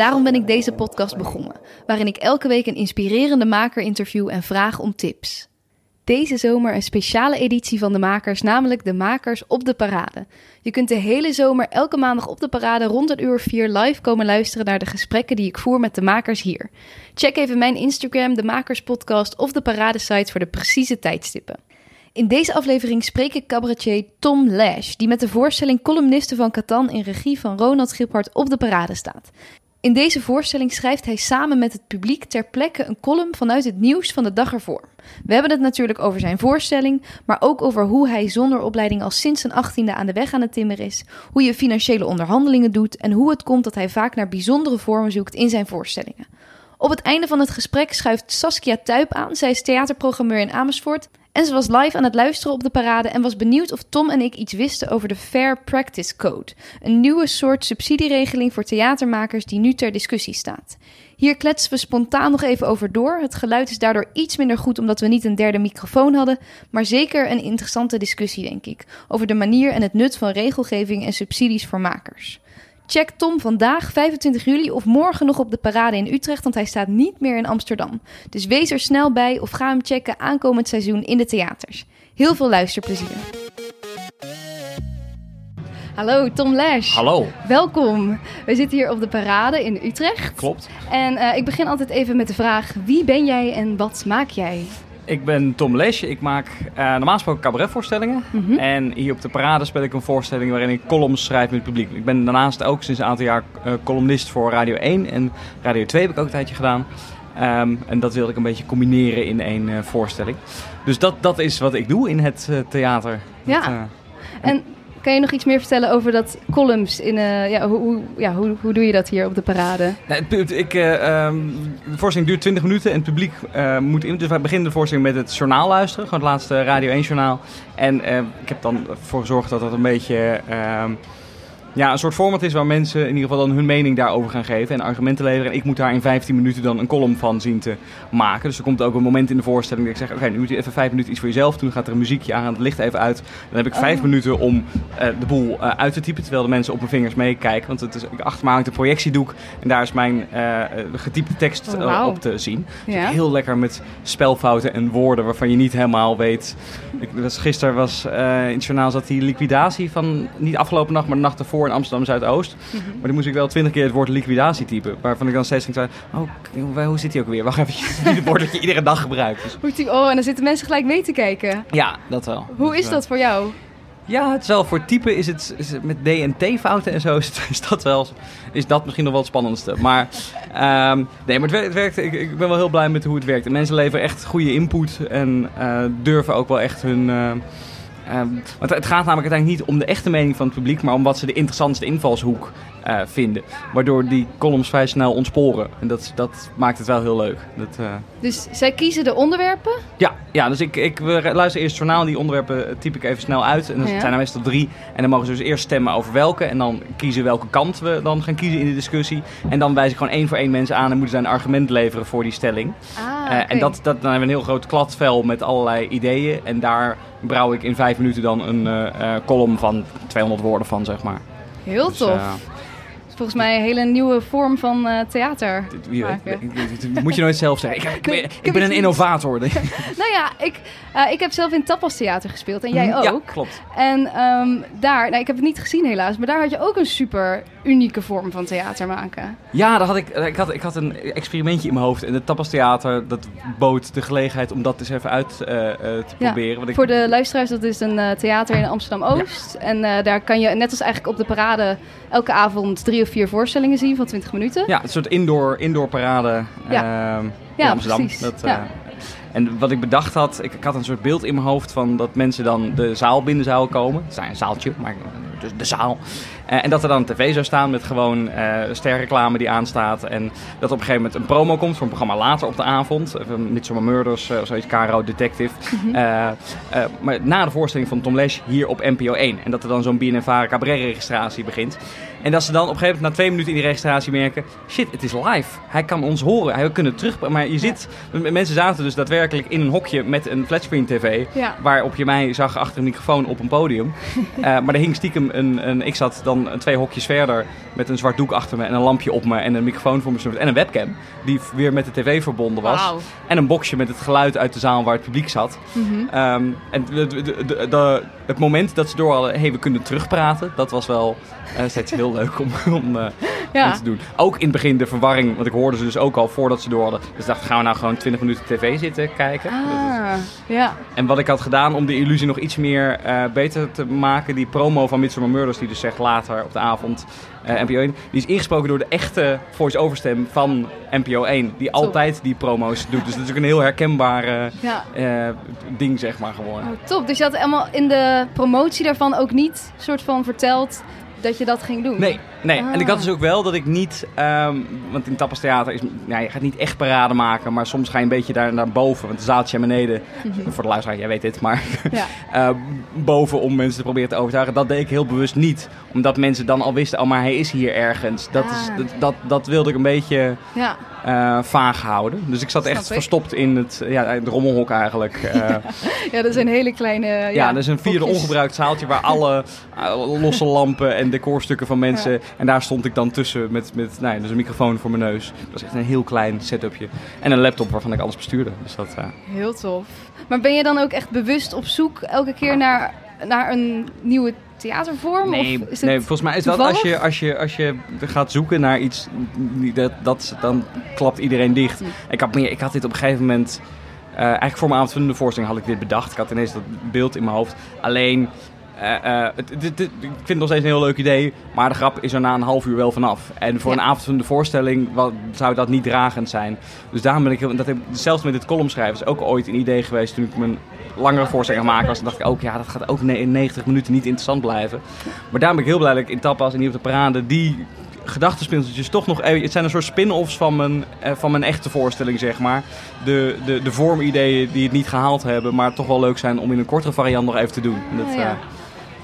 Daarom ben ik deze podcast begonnen, waarin ik elke week een inspirerende maker interview en vraag om tips. Deze zomer een speciale editie van de makers, namelijk de makers op de parade. Je kunt de hele zomer elke maandag op de parade rond een uur vier live komen luisteren naar de gesprekken die ik voer met de makers hier. Check even mijn Instagram, de Makers Podcast of de paradesite voor de precieze tijdstippen. In deze aflevering spreek ik cabaretier Tom Lash, die met de voorstelling Columnisten van Catan in regie van Ronald Schiphart op de parade staat. In deze voorstelling schrijft hij samen met het publiek ter plekke een column vanuit het nieuws van de dag ervoor. We hebben het natuurlijk over zijn voorstelling, maar ook over hoe hij zonder opleiding al sinds zijn achttiende aan de weg aan het timmeren is, hoe je financiële onderhandelingen doet en hoe het komt dat hij vaak naar bijzondere vormen zoekt in zijn voorstellingen. Op het einde van het gesprek schuift Saskia Tuip aan. Zij is theaterprogrammeur in Amersfoort. En ze was live aan het luisteren op de parade en was benieuwd of Tom en ik iets wisten over de Fair Practice Code. Een nieuwe soort subsidieregeling voor theatermakers die nu ter discussie staat. Hier kletsen we spontaan nog even over door. Het geluid is daardoor iets minder goed omdat we niet een derde microfoon hadden, maar zeker een interessante discussie denk ik. Over de manier en het nut van regelgeving en subsidies voor makers. Check Tom vandaag, 25 juli, of morgen nog op de parade in Utrecht, want hij staat niet meer in Amsterdam. Dus wees er snel bij of ga hem checken aankomend seizoen in de theaters. Heel veel luisterplezier. Hallo, Tom Lash. Hallo. Welkom. We zitten hier op de parade in Utrecht. Klopt. En uh, ik begin altijd even met de vraag: wie ben jij en wat maak jij? Ik ben Tom Lesje. Ik maak uh, normaal gesproken cabaretvoorstellingen. Mm -hmm. En hier op de parade speel ik een voorstelling waarin ik columns schrijf met het publiek. Ik ben daarnaast ook sinds een aantal jaar uh, columnist voor Radio 1 en Radio 2 heb ik ook een tijdje gedaan. Um, en dat wilde ik een beetje combineren in één uh, voorstelling. Dus dat, dat is wat ik doe in het theater. Ja. Dat, en kan je nog iets meer vertellen over dat columns? In, uh, ja, hoe, ja, hoe, hoe doe je dat hier op de parade? Nou, ik, uh, um, de voorstelling duurt 20 minuten en het publiek uh, moet in. Dus wij beginnen de voorstelling met het journaal luisteren. Gewoon het laatste Radio 1 journaal. En ik heb dan ervoor gezorgd dat dat een beetje... ja, een soort format is waar mensen in ieder geval dan hun mening daarover gaan geven en argumenten leveren. En ik moet daar in 15 minuten dan een column van zien te maken. Dus er komt ook een moment in de voorstelling dat ik zeg: Oké, okay, nu moet je even vijf minuten iets voor jezelf doen. Dan gaat er een muziekje aan, het licht even uit. Dan heb ik vijf oh. minuten om uh, de boel uh, uit te typen. Terwijl de mensen op mijn vingers meekijken. Want het is, achter me hangt een projectiedoek. En daar is mijn uh, getypte tekst oh, wow. op te zien. Dus ja. Heel lekker met spelfouten en woorden waarvan je niet helemaal weet. Ik, was, gisteren was in het journaal zat die liquidatie van niet afgelopen nacht, maar de nacht ervoor in Amsterdam Zuidoost. Mm -hmm. Maar dan moest ik wel twintig keer het woord liquidatie typen. Waarvan ik dan steeds ging zeggen: Oh, hoe zit die ook weer? Wacht even, het woord dat je iedere dag gebruikt. Dus. Oh, en dan zitten mensen gelijk mee te kijken. Ja, dat wel. Hoe dat is dat voor jou? Ja, het is wel voor typen is het, is het met D en T fouten en zo is, het, is, dat wel is dat misschien nog wel het spannendste. Maar um, nee, maar het werkt, het werkt ik, ik, ben wel heel blij met hoe het werkt. En mensen leveren echt goede input en uh, durven ook wel echt hun uh, Um, want het gaat namelijk uiteindelijk niet om de echte mening van het publiek, maar om wat ze de interessantste invalshoek uh, vinden. Waardoor die columns vrij snel ontsporen. En dat, dat maakt het wel heel leuk. Dat, uh... Dus zij kiezen de onderwerpen? Ja, ja dus ik, ik luister eerst het journaal. Die onderwerpen typ ik even snel uit. En ja. zijn er meestal drie. En dan mogen ze dus eerst stemmen over welke. En dan kiezen welke kant we dan gaan kiezen in de discussie. En dan wijs ik gewoon één voor één mensen aan en moeten zij een argument leveren voor die stelling. Ah, okay. uh, en dat, dat, dan hebben we een heel groot kladvel met allerlei ideeën. En daar brouw ik in vijf minuten dan een column van 200 woorden van, zeg maar. Heel dus, tof. Uh, volgens mij een hele nieuwe vorm van uh, theater. Dat moet je nooit zelf zeggen. Ik, ik, ik, ben, ik ben een innovator. nou ja, ik, uh, ik heb zelf in Tapas Theater gespeeld en jij ook. Ja, klopt. En um, daar, nou, ik heb het niet gezien helaas, maar daar had je ook een super unieke vorm van theater maken. Ja, daar had ik, ik, had, ik had een experimentje in mijn hoofd. En het Tapas Theater, dat bood de gelegenheid om dat eens even uit uh, te ja, proberen. Want ik... Voor de luisteraars, dat is een uh, theater in Amsterdam-Oost. Ja. En daar kan je, net als eigenlijk op de parade, elke avond drie of vier voorstellingen zien van 20 minuten. Ja, een soort indoor, indoor parade ja. uh, in ja, Amsterdam. Precies. Dat, ja. En wat ik bedacht had, ik, ik, had een soort beeld in mijn hoofd van dat mensen dan de zaal binnen zouden komen. Het is een zaaltje, maar de, de zaal. Eh, en dat er dan een tv zou staan met gewoon uh, sterreclame die aanstaat. En dat op een gegeven moment een promo komt voor een programma later op de avond. Uh, Midsommar Murders of zoiets, Caro Detective. Mhm. maar na de voorstelling van Tom Lesch hier op NPO 1. En dat er dan zo'n BNNVARA cabaret registratie begint. En dat ze dan op een gegeven moment na twee minuten in die registratie merken... shit, het is live. Hij kan ons horen. Hij kunnen terug... Maar je zit... Mensen zaten dus daadwerkelijk in een hokje met een flatscreen tv... waarop je mij zag achter een microfoon op een podium. uh, maar er hing stiekem een, een... Ik zat dan twee hokjes verder met een zwart doek achter me... en een lampje op me en een microfoon voor me. En een webcam die weer met de tv verbonden was. En een boxje met het geluid uit de zaal waar het publiek zat. Mm en de, de, de, het moment dat ze door hadden... hey, we kunnen terugpraten. Dat was wel uh, steeds heel leuk om, om, uh, ja. te doen. Ook in het begin de verwarring, want ik hoorde ze dus ook al voordat ze door hadden. Dus dacht, gaan we nou gewoon 20 minuten tv zitten kijken? Ah, ja. En wat ik had gedaan om de illusie nog iets meer uh, beter te maken, die promo van Midsommar Murders, die dus zegt later op de avond uh, NPO 1, die is ingesproken door de echte voice-over stem van NPO 1, die altijd die promo's doet. Dus dat is ook een heel herkenbaar ja. ding, zeg maar, geworden. Oh, top. Dus je had helemaal in de promotie daarvan ook niet soort van verteld dat je dat ging doen? Nee, nee. en ik had dus ook wel dat ik niet... Um, want in Tapas Theater is... Ja, je gaat niet echt parade maken, maar soms ga je een beetje daar naar boven. Want de zaaltje naar beneden, mhm. voor de luisteraar, jij weet dit, maar... Ja. uh, boven om mensen te proberen te overtuigen. Dat deed ik heel bewust niet. Omdat mensen dan al wisten, oh, maar hij is hier ergens. Dat, is, ah. dat, dat, dat wilde ik een beetje... Ja uh, vaag houden. Dus ik zat echt verstopt in het, ja, het rommelhok eigenlijk. Uh, ja, dat is een hele kleine... Ja, ja dat is een vierde ongebruikt zaaltje waar alle uh, losse lampen en decorstukken van mensen... Ja. En daar stond ik dan tussen met, met nou ja, dus een microfoon voor mijn neus. Dat was echt een heel klein setupje. En een laptop waarvan ik alles bestuurde. Dus dat, Heel tof. Maar ben je dan ook echt bewust op zoek elke keer naar, naar een nieuwe theatervorm? Nee, of is nee volgens mij is dat als je, als, je, als je gaat zoeken naar iets, dat, dat, dan klapt iedereen dicht. Hm. Ik, had meer, ik had dit op een gegeven moment, uh, eigenlijk voor mijn avond van de voorstelling had ik dit bedacht. Ik had ineens dat beeld in mijn hoofd. Alleen uh, het, ik vind het nog steeds een heel leuk idee, maar de grap is er na een half uur wel vanaf. En voor een avond van de voorstelling wat, zou dat niet dragend zijn. Dus daarom ben ik, dat heb, zelfs met dit columnschrijven is ook ooit een idee geweest toen ik mijn langere voorstelling maken was. Dan dacht ik ook, ja, dat gaat ook in 90 minuten niet interessant blijven. Maar daarom ben ik heel blij dat ik in Tapas en niet op de parade die gedachtenspinseltjes toch nog... Het zijn een soort spin-offs van mijn, van mijn echte voorstelling, zeg maar. De, de, de vormideeën die het niet gehaald hebben, maar toch wel leuk zijn om in een kortere variant nog even te doen. Dat, ja.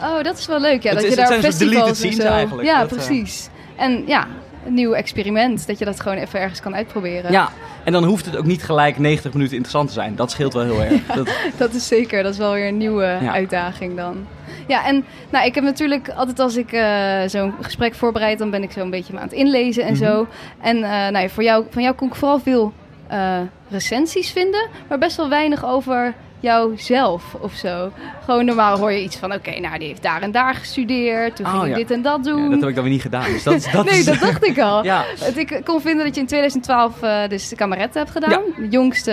Oh, dat is wel leuk. Ja, dat je daar het zijn deleted scenes eigenlijk. Ja, dat, precies. En ja, een nieuw experiment. Dat je dat gewoon even ergens kan uitproberen. Ja, en dan hoeft het ook niet gelijk 90 minuten interessant te zijn. Dat scheelt wel heel erg. dat... dat... is zeker. Dat is wel weer een nieuwe uitdaging dan. Ja, en nou, ik heb natuurlijk altijd als ik uh, zo'n gesprek voorbereid, dan ben ik zo een beetje aan het inlezen en mhm. zo. En uh, nou, voor jou, van jou kon ik vooral veel uh, recensies vinden, maar best wel weinig over jouzelf of zo. Gewoon normaal hoor je iets van, oké, nou die heeft daar en daar gestudeerd, toen oh, ging dit en dat doen. Ja, dat heb ik dan weer niet gedaan. Dus dat, dat nee, dat dacht ik al. ja. Ik kon vinden dat je in 2012 uh, eh, dus de kameretten hebt gedaan. De jongste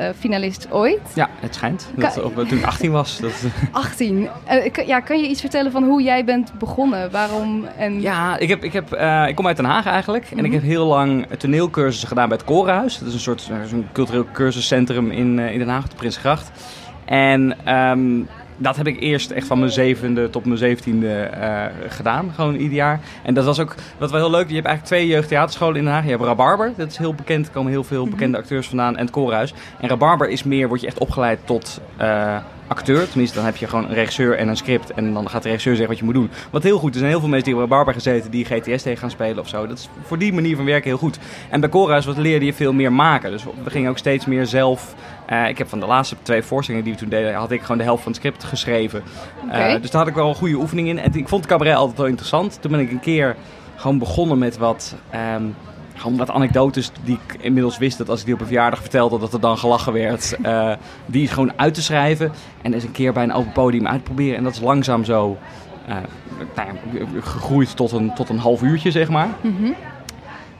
uh, finalist ooit. Ja, het schijnt. Dat, of, toen ik 18 was. Dat... 18. Uh, ja, kan je iets vertellen van hoe jij bent begonnen? Waarom? En... Ja, ik, heb, ik, heb, ik kom uit Den Haag eigenlijk. En ik mhm. heb heel lang toneelcursussen gedaan bij het Korenhuis. Dat is een soort cultureel cursuscentrum in, in Den Haag, de Prinsgracht. En um, dat heb ik eerst echt van mijn zevende tot mijn zeventiende uh, gedaan. Gewoon ieder jaar. En dat was ook wat wel heel leuk. Je hebt eigenlijk twee jeugdtheaterscholen in Den Haag. Je hebt Rabarber, dat is heel bekend. Er komen heel veel mhm. bekende acteurs vandaan. En het Koorhuis. En Rabarber is meer, word je echt opgeleid tot... Uh, acteur. Tenminste, dan heb je gewoon een regisseur en een script. En dan gaat de regisseur zeggen wat je moet doen. Wat heel goed. Er zijn heel veel mensen die hebben Barber gezeten die GTS tegen gaan spelen of zo. Dat is voor die manier van werken heel goed. En bij Cora's wat leerde je veel meer maken. Dus we gingen ook steeds meer zelf. Uh, ik heb van de laatste twee voorstellingen die we toen deden, had ik gewoon de helft van het script geschreven. Okay. Uh, dus daar had ik wel een goede oefening in. En ik vond cabaret altijd wel interessant. Toen ben ik een keer gewoon begonnen met wat. Um, gewoon wat anekdotes die ik inmiddels wist dat als ik die op een verjaardag vertelde, dat er dan gelachen werd. Uh, die gewoon uit te schrijven en eens een keer bij een open podium uitproberen. En dat is langzaam zo uh, nou ja, gegroeid tot een, tot een half uurtje, zeg maar. Mm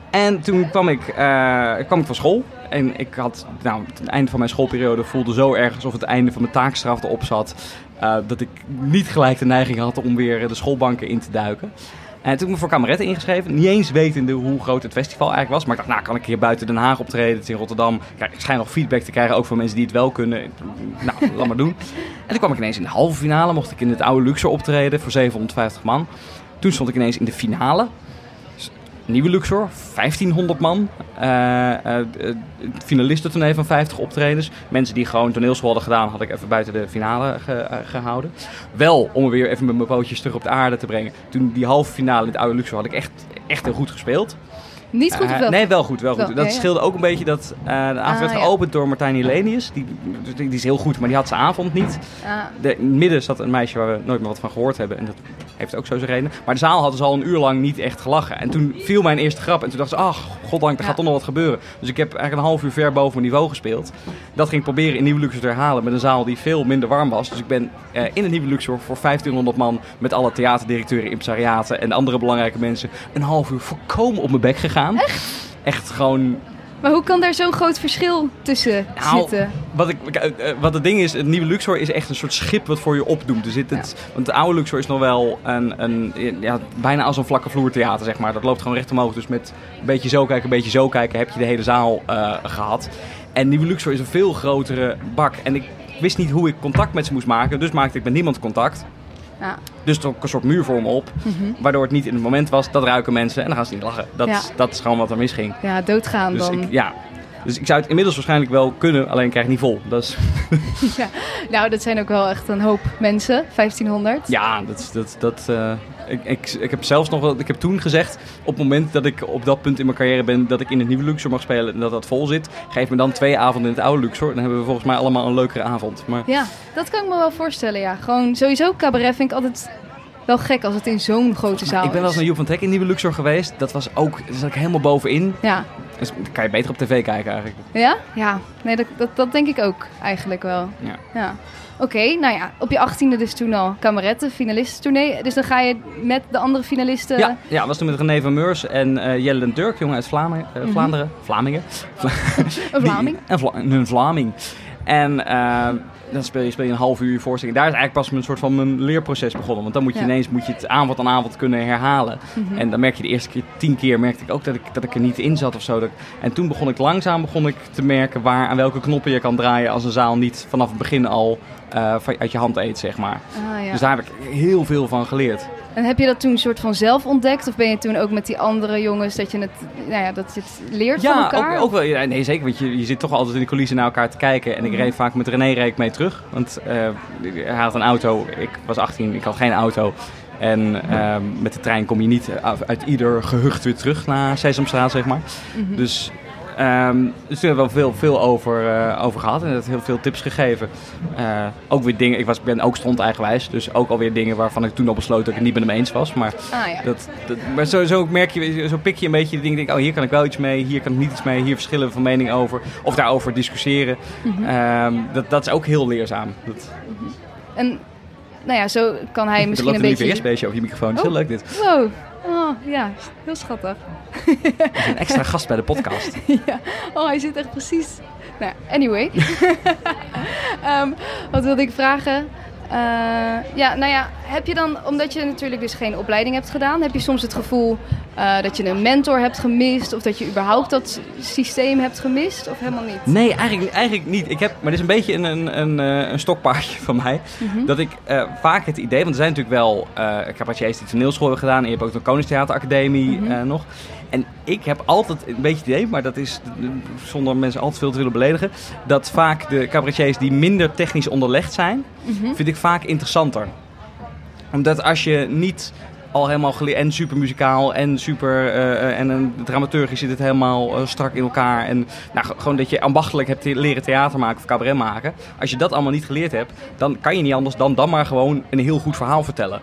En toen kwam ik, uh, kwam ik van school. En ik had, nou, het einde van mijn schoolperiode voelde zo erg alsof het einde van mijn taakstraf erop zat. dat ik niet gelijk de neiging had om weer de schoolbanken in te duiken. En toen heb ik me voor Kameretten ingeschreven. Niet eens wetende hoe groot het festival eigenlijk was. Maar ik dacht, nou kan ik hier buiten Den Haag optreden. Het is in Rotterdam. Kijk, ik schijn nog feedback te krijgen, ook van mensen die het wel kunnen. Nou, laat maar doen. En toen kwam ik ineens in de halve finale. Mocht ik in het oude Luxor optreden voor 750 man. Toen stond ik ineens in de finale. Nieuwe Luxor, 1500 man. Uh, uh, finalistentournee van 50 optredens. Mensen die gewoon toneelschool hadden gedaan, had ik even buiten de finale ge, uh, gehouden. Wel, om weer even met mijn pootjes terug op de aarde te brengen. Toen die halve finale in het oude Luxor had ik echt, echt heel goed gespeeld. Niet goed of wel? nee, wel goed. Wel goed. Wel, dat ja, ja. scheelde ook een beetje dat de avond Ah, werd ja. geopend door Martijn Hilenius. Die, die, die is heel goed, maar die had zijn avond niet. Ah, De, in het midden zat een meisje waar we nooit meer wat van gehoord hebben. En dat heeft ook zo zijn reden. Maar de zaal hadden ze al een uur lang niet echt gelachen. En toen viel mijn eerste grap. En toen dacht ze, ach, goddank, er Ja. gaat toch nog wat gebeuren. Dus ik heb eigenlijk een half uur ver boven mijn niveau gespeeld. Dat ging ik proberen in Nieuwe Luxor te herhalen met een zaal die veel minder warm was. Dus ik ben eh, in het Nieuwe Luxor voor 1500 man met alle theaterdirecteuren, impresariaten en andere belangrijke mensen een half uur volkomen op mijn bek gegaan. Echt? Echt gewoon maar hoe kan daar zo'n groot verschil tussen nou, zitten? Wat, ik, eh, eh, wat het ding is, het nieuwe Luxor is echt een soort schip wat voor je opdoemt. Er zit het, Want de oude Luxor is nog wel een, een, ja, bijna als een vlakke vloertheater, zeg maar. Dat loopt gewoon recht omhoog. Dus met een beetje zo kijken, een beetje zo kijken, heb je de hele zaal eh, gehad. En nieuwe Luxor is een veel grotere bak. En ik wist niet hoe ik contact met ze moest maken, dus maakte ik met niemand contact. Ja. Dus er trok een soort muur voor me op, Mhm. waardoor het niet in het moment was. Dat ruiken mensen en dan gaan ze niet lachen. Dat, Ja. is, dat is gewoon wat er misging. ja, doodgaan Dus dan. ik, ja. Dus ik zou het inmiddels waarschijnlijk wel kunnen, alleen ik krijg het niet vol. Dat is, Ja. Nou, dat zijn ook wel echt een hoop mensen, 1500. ja, dat, dat, dat, eh, ik, ik, ik heb zelfs nog wel, ik heb toen gezegd, op het moment dat ik op dat punt in mijn carrière ben, dat ik in het nieuwe Luxor mag spelen en dat dat vol zit, geef me dan twee avonden in het oude Luxor. Dan hebben we volgens mij allemaal een leukere avond. Maar Ja, dat kan ik me wel voorstellen, ja. Gewoon sowieso cabaret vind ik altijd wel gek als het in zo'n grote zaal ik ben wel eens is. naar Joep van Trek in nieuwe Luxor geweest. Dat was ook, daar zat ik helemaal bovenin. Ja. Dus dan kan je beter op tv kijken eigenlijk. Ja? Ja. Nee, dat, dat, dat denk ik ook eigenlijk wel. Ja. Ja. Oké, nou ja, op je achttiende dus toen al kameretten, finalistentournee. Dus dan ga je met de andere finalisten... Ja, ja, was toen met René van Meurs en eh, Jelle den Turk, jongen uit eh, Mhm. Vlaanderen. Vlamingen. Een Vlaming. Die- een, Vla een Vlaming. En eh, dan speel je, speel je een half uur voorstelling. Daar is eigenlijk pas een soort van mijn leerproces begonnen. Want dan moet je Ja. ineens moet je het avond aan avond kunnen herhalen. Mhm. En dan merk je de eerste keer, tien keer, merkte ik ook dat ik, dat ik er niet in zat of zo. Dat en toen begon ik langzaam begon ik te merken waar, aan welke knoppen je kan draaien als een zaal niet vanaf het begin al eh, van- uit je hand eet, zeg maar. Ah, ja. Dus daar heb ik heel veel van geleerd. En heb je dat toen soort van zelf ontdekt? Of ben je toen ook met die andere jongens dat je het, nou ja, dat je het leert van Ja, elkaar? ook, ook wel. Ja, nee, zeker. Want je, je zit toch altijd in de coulissen naar elkaar te kijken. En ik Mhm. reed vaak met René reed mee terug. Want eh, hij had een auto. Ik was 18, ik had geen auto. En eh, met de trein kom je niet uit uit ieder gehucht weer terug naar Sesamstraat, zeg maar. Mhm. Dus, ehm, dus toen hebben we veel, veel over, eh, over gehad. En dat heel veel tips gegeven. Eh, ook weer dingen. Ik was, ben ook stond eigenwijs. Dus ook alweer dingen waarvan ik toen al besloot dat ik het niet met hem eens was. Maar Ah ja. dat, dat, maar zo, zo merk je, zo pik je een beetje de dingen. Denk, oh, hier kan ik wel iets mee, hier kan ik niet iets mee, hier verschillen we van mening over. Of daarover discussiëren. Mhm. Ehm, dat, dat is ook heel leerzaam. Dat, En nou ja, zo kan hij er misschien loopt een een beetje... Over je microfoon. Dat is Oh. heel leuk dit. Wow. Oh, ja, heel schattig. Is een extra gast bij de podcast. ja. Oh, hij zit echt precies. Nou, anyway. Ehm, wat wilde ik vragen? Eh, ja, nou ja, heb je dan, omdat je natuurlijk dus geen opleiding hebt gedaan, heb je soms het gevoel eh, dat je een mentor hebt gemist of dat je überhaupt dat systeem hebt gemist of helemaal niet? Nee, eigenlijk, eigenlijk niet. Ik heb, maar dit is een beetje een, een, een, eh, een stokpaardje van mij. Mhm. Dat ik vaak het idee, want er zijn natuurlijk wel uh, cabaretiers die toneelschool gedaan. En je hebt ook de Koningstheateracademie Mhm. nog. En ik heb altijd een beetje het idee, maar dat is zonder mensen al te veel te willen beledigen. Dat vaak de cabaretiers die minder technisch onderlegd zijn, Mhm. vind ik vaak interessanter. Omdat als je niet al helemaal geleerd en super muzikaal en super en een dramaturgisch zit het helemaal eh, strak in elkaar en nou, gewoon dat je ambachtelijk hebt leren theater maken of cabaret maken. Als je dat allemaal niet geleerd hebt, dan kan je niet anders dan dan maar gewoon een heel goed verhaal vertellen.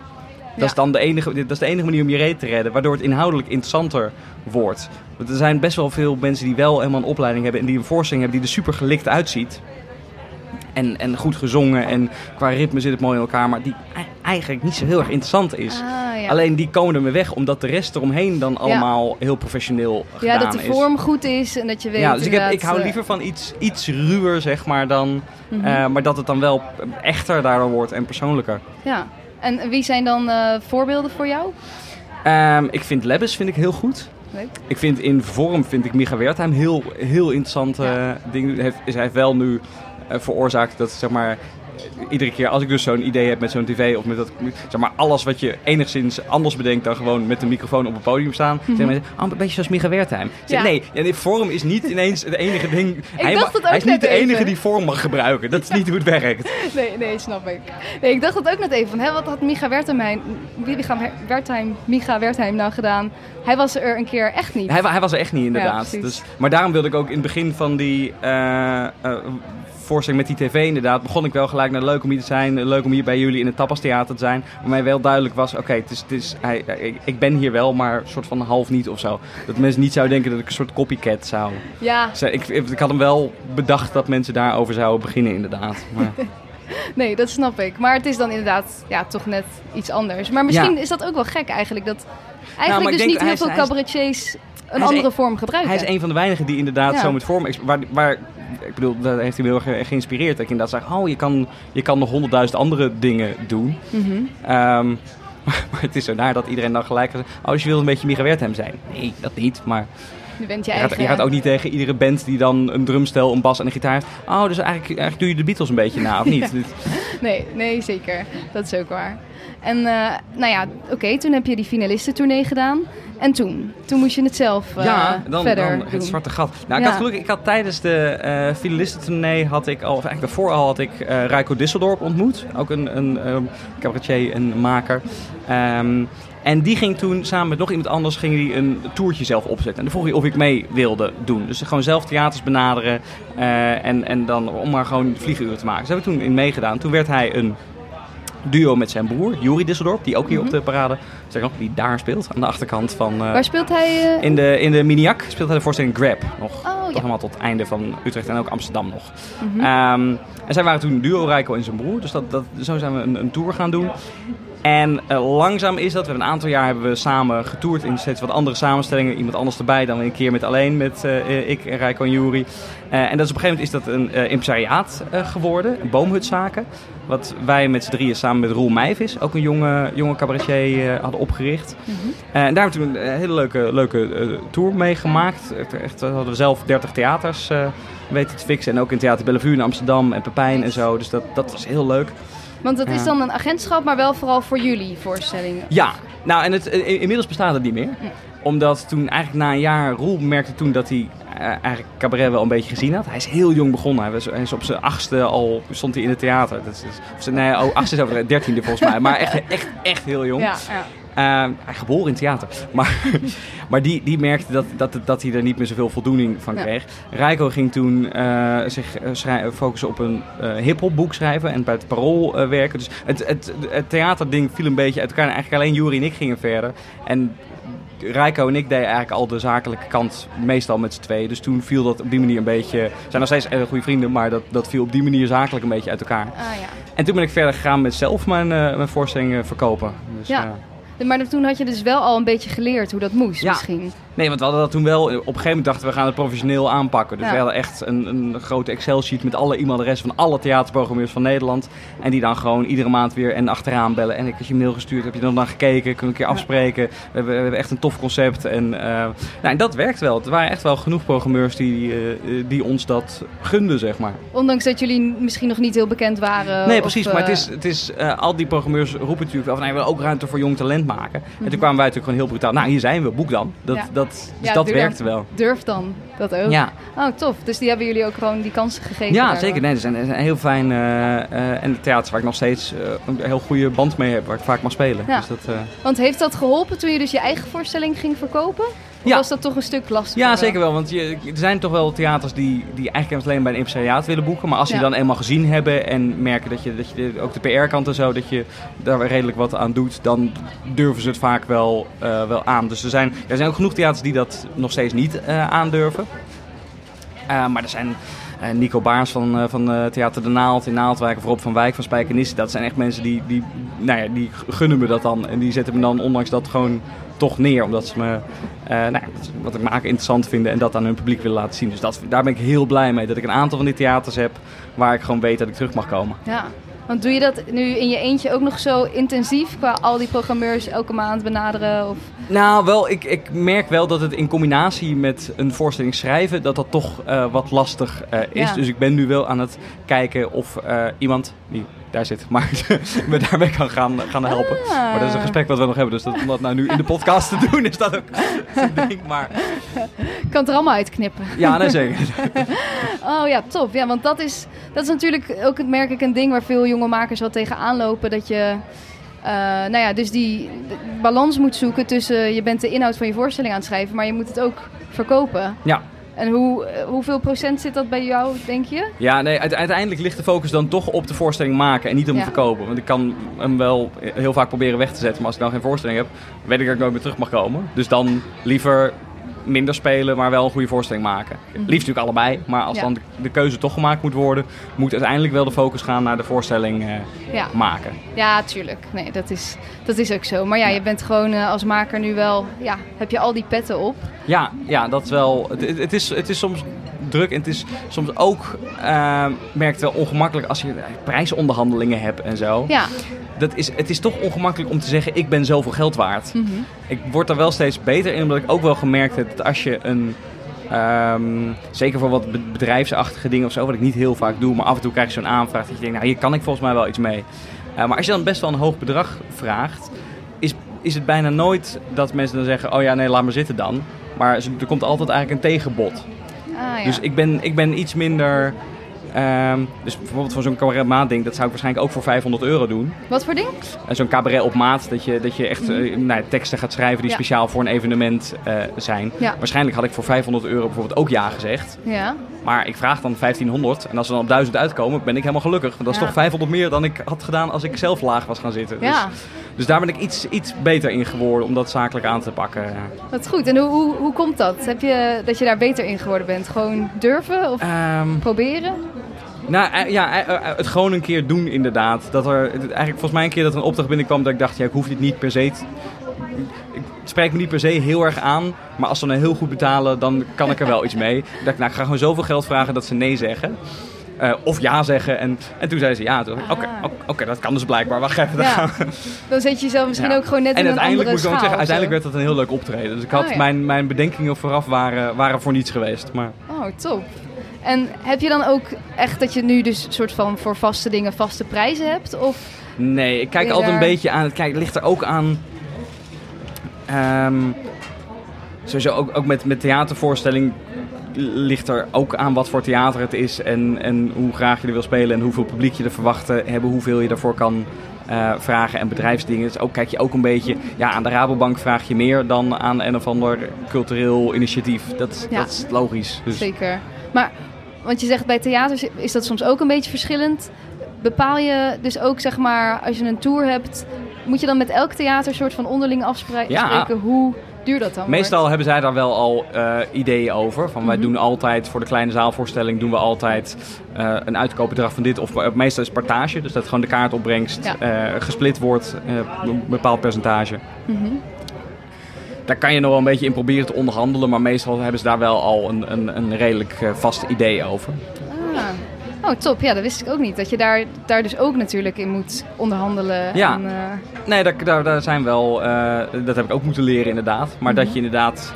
Dat, is dan de enige, dat is de enige manier om je reet te redden, waardoor het inhoudelijk interessanter wordt. Want er zijn best wel veel mensen die wel helemaal een opleiding hebben en die een voorstelling hebben die er super gelikt uitziet. En, en goed gezongen en qua ritme zit het mooi in elkaar, maar die e- eigenlijk niet zo heel erg interessant is. Ah, ja. Alleen die komen er mee weg, omdat de rest eromheen dan allemaal heel professioneel gedaan ja, dat de is. vorm goed is en dat je weet Ja, dus ik, heb, ik hou eh, liever van iets, iets ruwer, zeg maar, dan... mhm. eh, maar dat het dan wel echter daardoor wordt en persoonlijker. Ja. En wie zijn dan eh, voorbeelden voor jou? Ehm, ik vind Lebbes vind ik heel goed. Leuk. Ik vind in vorm vind ik Micha Wertheim heel, heel interessante Ja. eh, dingen. Hij heeft, hij heeft wel nu eh, veroorzaakt dat zeg maar iedere keer als ik dus zo'n idee heb met zo'n tv of met dat zeg maar alles wat je enigszins anders bedenkt dan gewoon met een microfoon op een podium staan, zeggen mensen, oh, een beetje zoals Micha Wertheim. Zeg. Ja. Nee, en die vorm is niet ineens het enige ding. hij, hij is niet de enige even. die vorm mag gebruiken. Dat is niet hoe het werkt. Nee, nee, snap ik. Nee, ik dacht het ook net even van, hè, wat had Micha Wertheim, Micha Wertheim, Micha Wertheim nou gedaan? Hij was er een keer echt niet. Hij, hij was er echt niet, inderdaad. dus, maar daarom wilde ik ook in het begin van die eh, eh, voorstelling met die tv inderdaad... begon ik wel gelijk naar leuk om hier te zijn. Leuk om hier bij jullie in het Tapastheater te zijn. Waarmee wel duidelijk was, oké, het is, het is, hij, ik, ik ben hier wel, maar soort van half niet of zo. Dat mensen niet zouden denken dat ik een soort copycat zou... Ja. Ik, ik had hem wel bedacht dat mensen daarover zouden beginnen, inderdaad. Maar, nee, dat snap ik. Maar het is dan inderdaad ja, toch net iets anders. Maar misschien Ja. is dat ook wel gek eigenlijk, dat eigenlijk ik dus denk- niet heel is- veel cabaretiers een andere een- vorm gebruiken. hij is een van de weinigen die inderdaad Ja. zo met vorm... Waar, waar, ik bedoel, daar heeft hij me heel erg geïnspireerd. Dat ik inderdaad zeg, oh, je kan, je kan nog honderdduizend andere dingen doen. Mhm. Ehm, maar het is zo naar dat iedereen dan gelijk zegt, oh, dus je wil een beetje Micha Wertheim zijn. Nee, dat niet, maar Je bent je je eigen... gaat, je gaat ook niet tegen iedere band die dan een drumstel, een bas en een gitaar heeft. Oh, dus eigenlijk, eigenlijk doe je de Beatles een beetje na, of niet? Nee, nee, zeker. Dat is ook waar. En eh, nou ja, oké, toen heb je die finalistentournee gedaan. En toen? Toen moest je het zelf eh, ja, dan, verder dan doen. het zwarte gat. Nou, ik Ja. had geluk, ik had tijdens de eh finalistentournee had ik al, of eigenlijk daarvoor al had ik Rijko Disseldorp ontmoet. Ook een, een ehm, cabaretier en maker. Ehm, en die ging toen samen met nog iemand anders ging die een toertje zelf opzetten. En dan vroeg hij of ik mee wilde doen. Dus gewoon zelf theaters benaderen en, en dan om maar gewoon vlieguren te maken. Dus dat heb ik toen in meegedaan. Toen werd hij een duo met zijn broer, Juri Disseldorp, die ook hier op de parade, zeg nog, die daar speelt aan de achterkant van... eh, Waar speelt hij? eh, in de, in de Miniac speelt hij de voorstelling Grab nog. Oh, Toch ja. helemaal tot het einde van Utrecht en ook Amsterdam nog. Mhm. Ehm, en zij waren toen duo, Rijko en zijn broer. Dus dat, dat, zo zijn we een, een tour gaan doen. En eh, langzaam is dat. We hebben een aantal jaar hebben we samen getoerd in steeds wat andere samenstellingen. Iemand anders erbij, dan een keer met alleen met ik en Rijko en Juri. En dat is op een gegeven moment is dat een impresariaat geworden. Een boomhutzaken. Wat wij met z'n drieën samen met Roel Meijvis, ook een jonge, jonge cabaretier, eh, hadden opgericht. Eh, en daar hebben we toen een hele leuke, leuke eh, tour mee gemaakt. Echt, hadden we zelf 30 theaters eh, weten te fixen. En ook in Theater Bellevue in Amsterdam en Pepijn en zo. Dus dat, dat was heel leuk. Want dat is dan een agentschap, maar wel vooral voor jullie voorstellingen. Ja, nou en het, eh, inmiddels bestaat het niet meer. Omdat toen eigenlijk na een jaar, Roel merkte toen dat hij eh, eigenlijk cabaret wel een beetje gezien had. Hij is heel jong begonnen. Hij, was, hij is op zijn achtste al, stond hij in het theater. Dat is, of zijn- nee, oh, achtste is over dertiende volgens mij. Maar echt, echt, echt heel jong. Ja, ja. Eh, hij geboren in theater. Maar, maar die, die merkte dat, dat, dat hij er niet meer zoveel voldoening van Ja. kreeg. Rijko ging toen eh, zich eh, focussen op een eh hip-hop boek schrijven en bij het parool eh, werken. Dus het, het, het theaterding viel een beetje uit elkaar. En eigenlijk alleen Juri en ik gingen verder. En Rijko en ik deden eigenlijk al de zakelijke kant meestal met z'n tweeën. Dus toen viel dat op die manier een beetje... We zijn nog steeds hele goede vrienden, maar dat, dat viel op die manier zakelijk een beetje uit elkaar. Ah, ja. En toen ben ik verder gegaan met zelf mijn, eh, mijn voorstellingen verkopen. Dus, Ja. Maar toen had je dus wel al een beetje geleerd hoe dat moest Ja. misschien. Nee, want we hadden dat toen wel. Op een gegeven moment dachten we, gaan het professioneel aanpakken. Dus Ja. we hadden echt een, een grote Excel-sheet met alle e-mailadressen van alle theaterprogrammeurs van Nederland. En die dan gewoon iedere maand weer en achteraan bellen. En ik had je mail gestuurd, heb je dan gekeken, kunnen we een keer afspreken. We, hebben, we hebben echt een tof concept. En, eh, nou, en dat werkt wel. Er waren echt wel genoeg programmeurs die, eh, die ons dat gunden, zeg maar. Ondanks dat jullie misschien nog niet heel bekend waren. Nee, of, precies. Maar het eh, is, het is al die programmeurs roepen natuurlijk wel van, nee, we willen ook ruimte voor jong talent maken. En Mhm. toen kwamen wij natuurlijk gewoon heel brutaal, nou, hier zijn we, boek dan. Dat, Ja. dat, dus Ja, dat werkte dan. wel. Durf dan dat ook. Ja. Oh, tof. Dus die hebben jullie ook gewoon die kansen gegeven. Ja, daardoor. zeker. Nee, er zijn, zijn heel fijn. eh, en de theaters waar ik nog steeds eh, een heel goede band mee heb, waar ik vaak mag spelen. Ja. Dus dat, Want heeft dat geholpen toen je dus je eigen voorstelling ging verkopen? Of Ja. was dat toch een stuk lastiger? ja, zeker wel. Want je, er zijn toch wel theaters die, die eigenlijk alleen bij een impresariaat willen boeken. Maar als die Ja. dan eenmaal gezien hebben en merken dat je, dat je ook de PR-kant en zo, dat je daar redelijk wat aan doet, dan durven ze het vaak wel, wel aan. Dus er zijn, er zijn ook genoeg theaters die dat nog steeds niet aandurven. Eh, maar er zijn eh, Nico Baars van, eh, van Theater De Naald in Naaldwijk of Rob van Wijk van Spijkenisse. Dat zijn echt mensen die, die, nou ja, die gunnen me dat dan. En die zetten me dan, ondanks dat, gewoon toch neer. Omdat ze me, nou, ja, wat ik maak interessant vinden en dat aan hun publiek willen laten zien. Dus dat, daar ben ik heel blij mee. Dat ik een aantal van die theaters heb waar ik gewoon weet dat ik terug mag komen. Ja, want doe je dat nu in je eentje ook nog zo intensief qua al die programmeurs elke maand benaderen? Of... Nou, wel, ik, ik merk wel dat het in combinatie met een voorstelling schrijven, dat dat toch eh, wat lastig eh, is. Ja. Dus ik ben nu wel aan het kijken of eh, iemand die daar zit, maar me daarmee kan gaan, gaan helpen. Ah. Maar dat is een gesprek wat we nog hebben, dus dat, om dat nou nu in de podcast te doen, is dat ook een ding. Maar Ik kan het er allemaal uitknippen. ja, nee, zeker. Oh ja, top. Ja, want dat is, dat is natuurlijk ook, merk ik, een ding waar veel jonge makers wel tegenaan lopen. Dat je, eh, nou ja, dus die balans moet zoeken tussen je bent de inhoud van je voorstelling aan het schrijven, maar je moet het ook verkopen. Ja. En hoe, eh, hoeveel procent zit dat bij jou, denk je? Ja, nee, uite- uiteindelijk ligt de focus dan toch op de voorstelling maken en niet om Ja. het verkopen. Want ik kan hem wel heel vaak proberen weg te zetten, maar als ik dan geen voorstelling heb, weet ik dat ik nooit meer terug mag komen. Dus dan liever minder spelen, maar wel een goede voorstelling maken. Liefst natuurlijk allebei, maar als Mhm. Ja. dan de, de keuze toch gemaakt moet worden, moet uiteindelijk wel de focus gaan naar de voorstelling eh, Ja, maken. ja tuurlijk. Nee, dat is, dat is ook zo. Maar ja, je bent gewoon eh, als maker nu wel, ja, heb je al die petten op. Ja, ja dat wel. Het, het, het is, het is soms druk en het is soms ook, eh merkt wel ongemakkelijk als je prijsonderhandelingen hebt en zo. Ja, dat is, het is toch ongemakkelijk om te zeggen, ik ben zoveel geld waard. Mhm. Ik word daar wel steeds beter in, omdat ik ook wel gemerkt heb dat als je een... ehm, zeker voor wat be- bedrijfsachtige dingen of zo, wat ik niet heel vaak doe, maar af en toe krijg je zo'n aanvraag dat je denkt, nou hier kan ik volgens mij wel iets mee. Eh, maar als je dan best wel een hoog bedrag vraagt, is, is het bijna nooit dat mensen dan zeggen, oh ja, nee, laat maar zitten dan. Maar er komt altijd eigenlijk een tegenbod. ah, ja. Dus ik ben, ik ben iets minder... ehm, dus bijvoorbeeld voor zo'n cabaret maat ding, dat zou ik waarschijnlijk ook voor 500 euro doen. Wat voor ding? En zo'n cabaret op maat, dat je, dat je echt eh, nou, teksten gaat schrijven die Ja. speciaal voor een evenement eh, zijn. Ja. Waarschijnlijk had ik voor 500 euro bijvoorbeeld ook ja gezegd. Ja. Maar ik vraag dan 1500 en als we dan op 1000 uitkomen, ben ik helemaal gelukkig. Want dat is Ja. toch 500 meer dan ik had gedaan als ik zelf laag was gaan zitten. Dus, dus daar ben ik iets, iets beter in geworden om dat zakelijk aan te pakken. Wat goed. En hoe, hoe, hoe komt dat? Heb je dat je daar beter in geworden bent? Gewoon durven of Ehm, proberen? Nou eh, ja, eh, eh, het gewoon een keer doen inderdaad. Dat er eigenlijk volgens mij een keer dat er een opdracht binnenkwam dat ik dacht, ja, ik hoef dit niet per se. te- Ik het spreekt me niet per se heel erg aan, maar als ze dan heel goed betalen, dan kan ik er wel iets mee. Ik dacht, nou, ik ga gewoon zoveel geld vragen dat ze nee zeggen. Of ja zeggen. En, en toen zei ze ja. Oké, Ah. oké, oké, dat kan dus blijkbaar. Wacht even. Ja. Dan zet je jezelf misschien Ja. ook gewoon net En in een uiteindelijk andere moet ik schaal zeggen, uiteindelijk werd dat een heel leuk optreden. Dus ik had Oh, ja. mijn, mijn bedenkingen vooraf waren, waren voor niets geweest. Maar Oh, top. En heb je dan ook echt dat je nu dus soort van voor vaste dingen vaste prijzen hebt? Of Nee, ik kijk altijd een beetje aan. Het kijk, het ligt er ook aan. ehm, sowieso ook, ook met, met theatervoorstelling ligt er ook aan wat voor theater het is en, en hoe graag je er wil spelen en hoeveel publiek je er verwacht te hebben, hoeveel je daarvoor kan eh, vragen en bedrijfsdingen. Dus ook kijk je ook een beetje, ja, aan de Rabobank vraag je meer dan aan een of ander cultureel initiatief. Dat, Ja. dat is logisch. Dus, zeker? Maar, want je zegt bij theaters is dat soms ook een beetje verschillend. Bepaal je dus ook, zeg maar, als je een tour hebt, moet je dan met elk theater soort van onderling afspreken Ja. hoe duur dat dan Meestal hebben zij daar wel al eh, ideeën over. Van wij Mhm. doen altijd voor de kleine zaalvoorstelling doen we altijd eh, een uitkoopbedrag van dit. Of eh, meestal is partage, dus dat gewoon de kaartopbrengst Ja. gesplit wordt, een bepaald percentage. Mhm. Daar kan je nog wel een beetje in proberen te onderhandelen, maar meestal hebben ze daar wel al een, een, een redelijk eh, vast idee over. Ah. Oh, top. Ja, dat wist ik ook niet. Dat je daar, daar dus ook natuurlijk in moet onderhandelen. Ja. En, eh, Nee, daar, daar, daar zijn wel, eh, dat heb ik ook moeten leren inderdaad. Maar Mhm. dat je inderdaad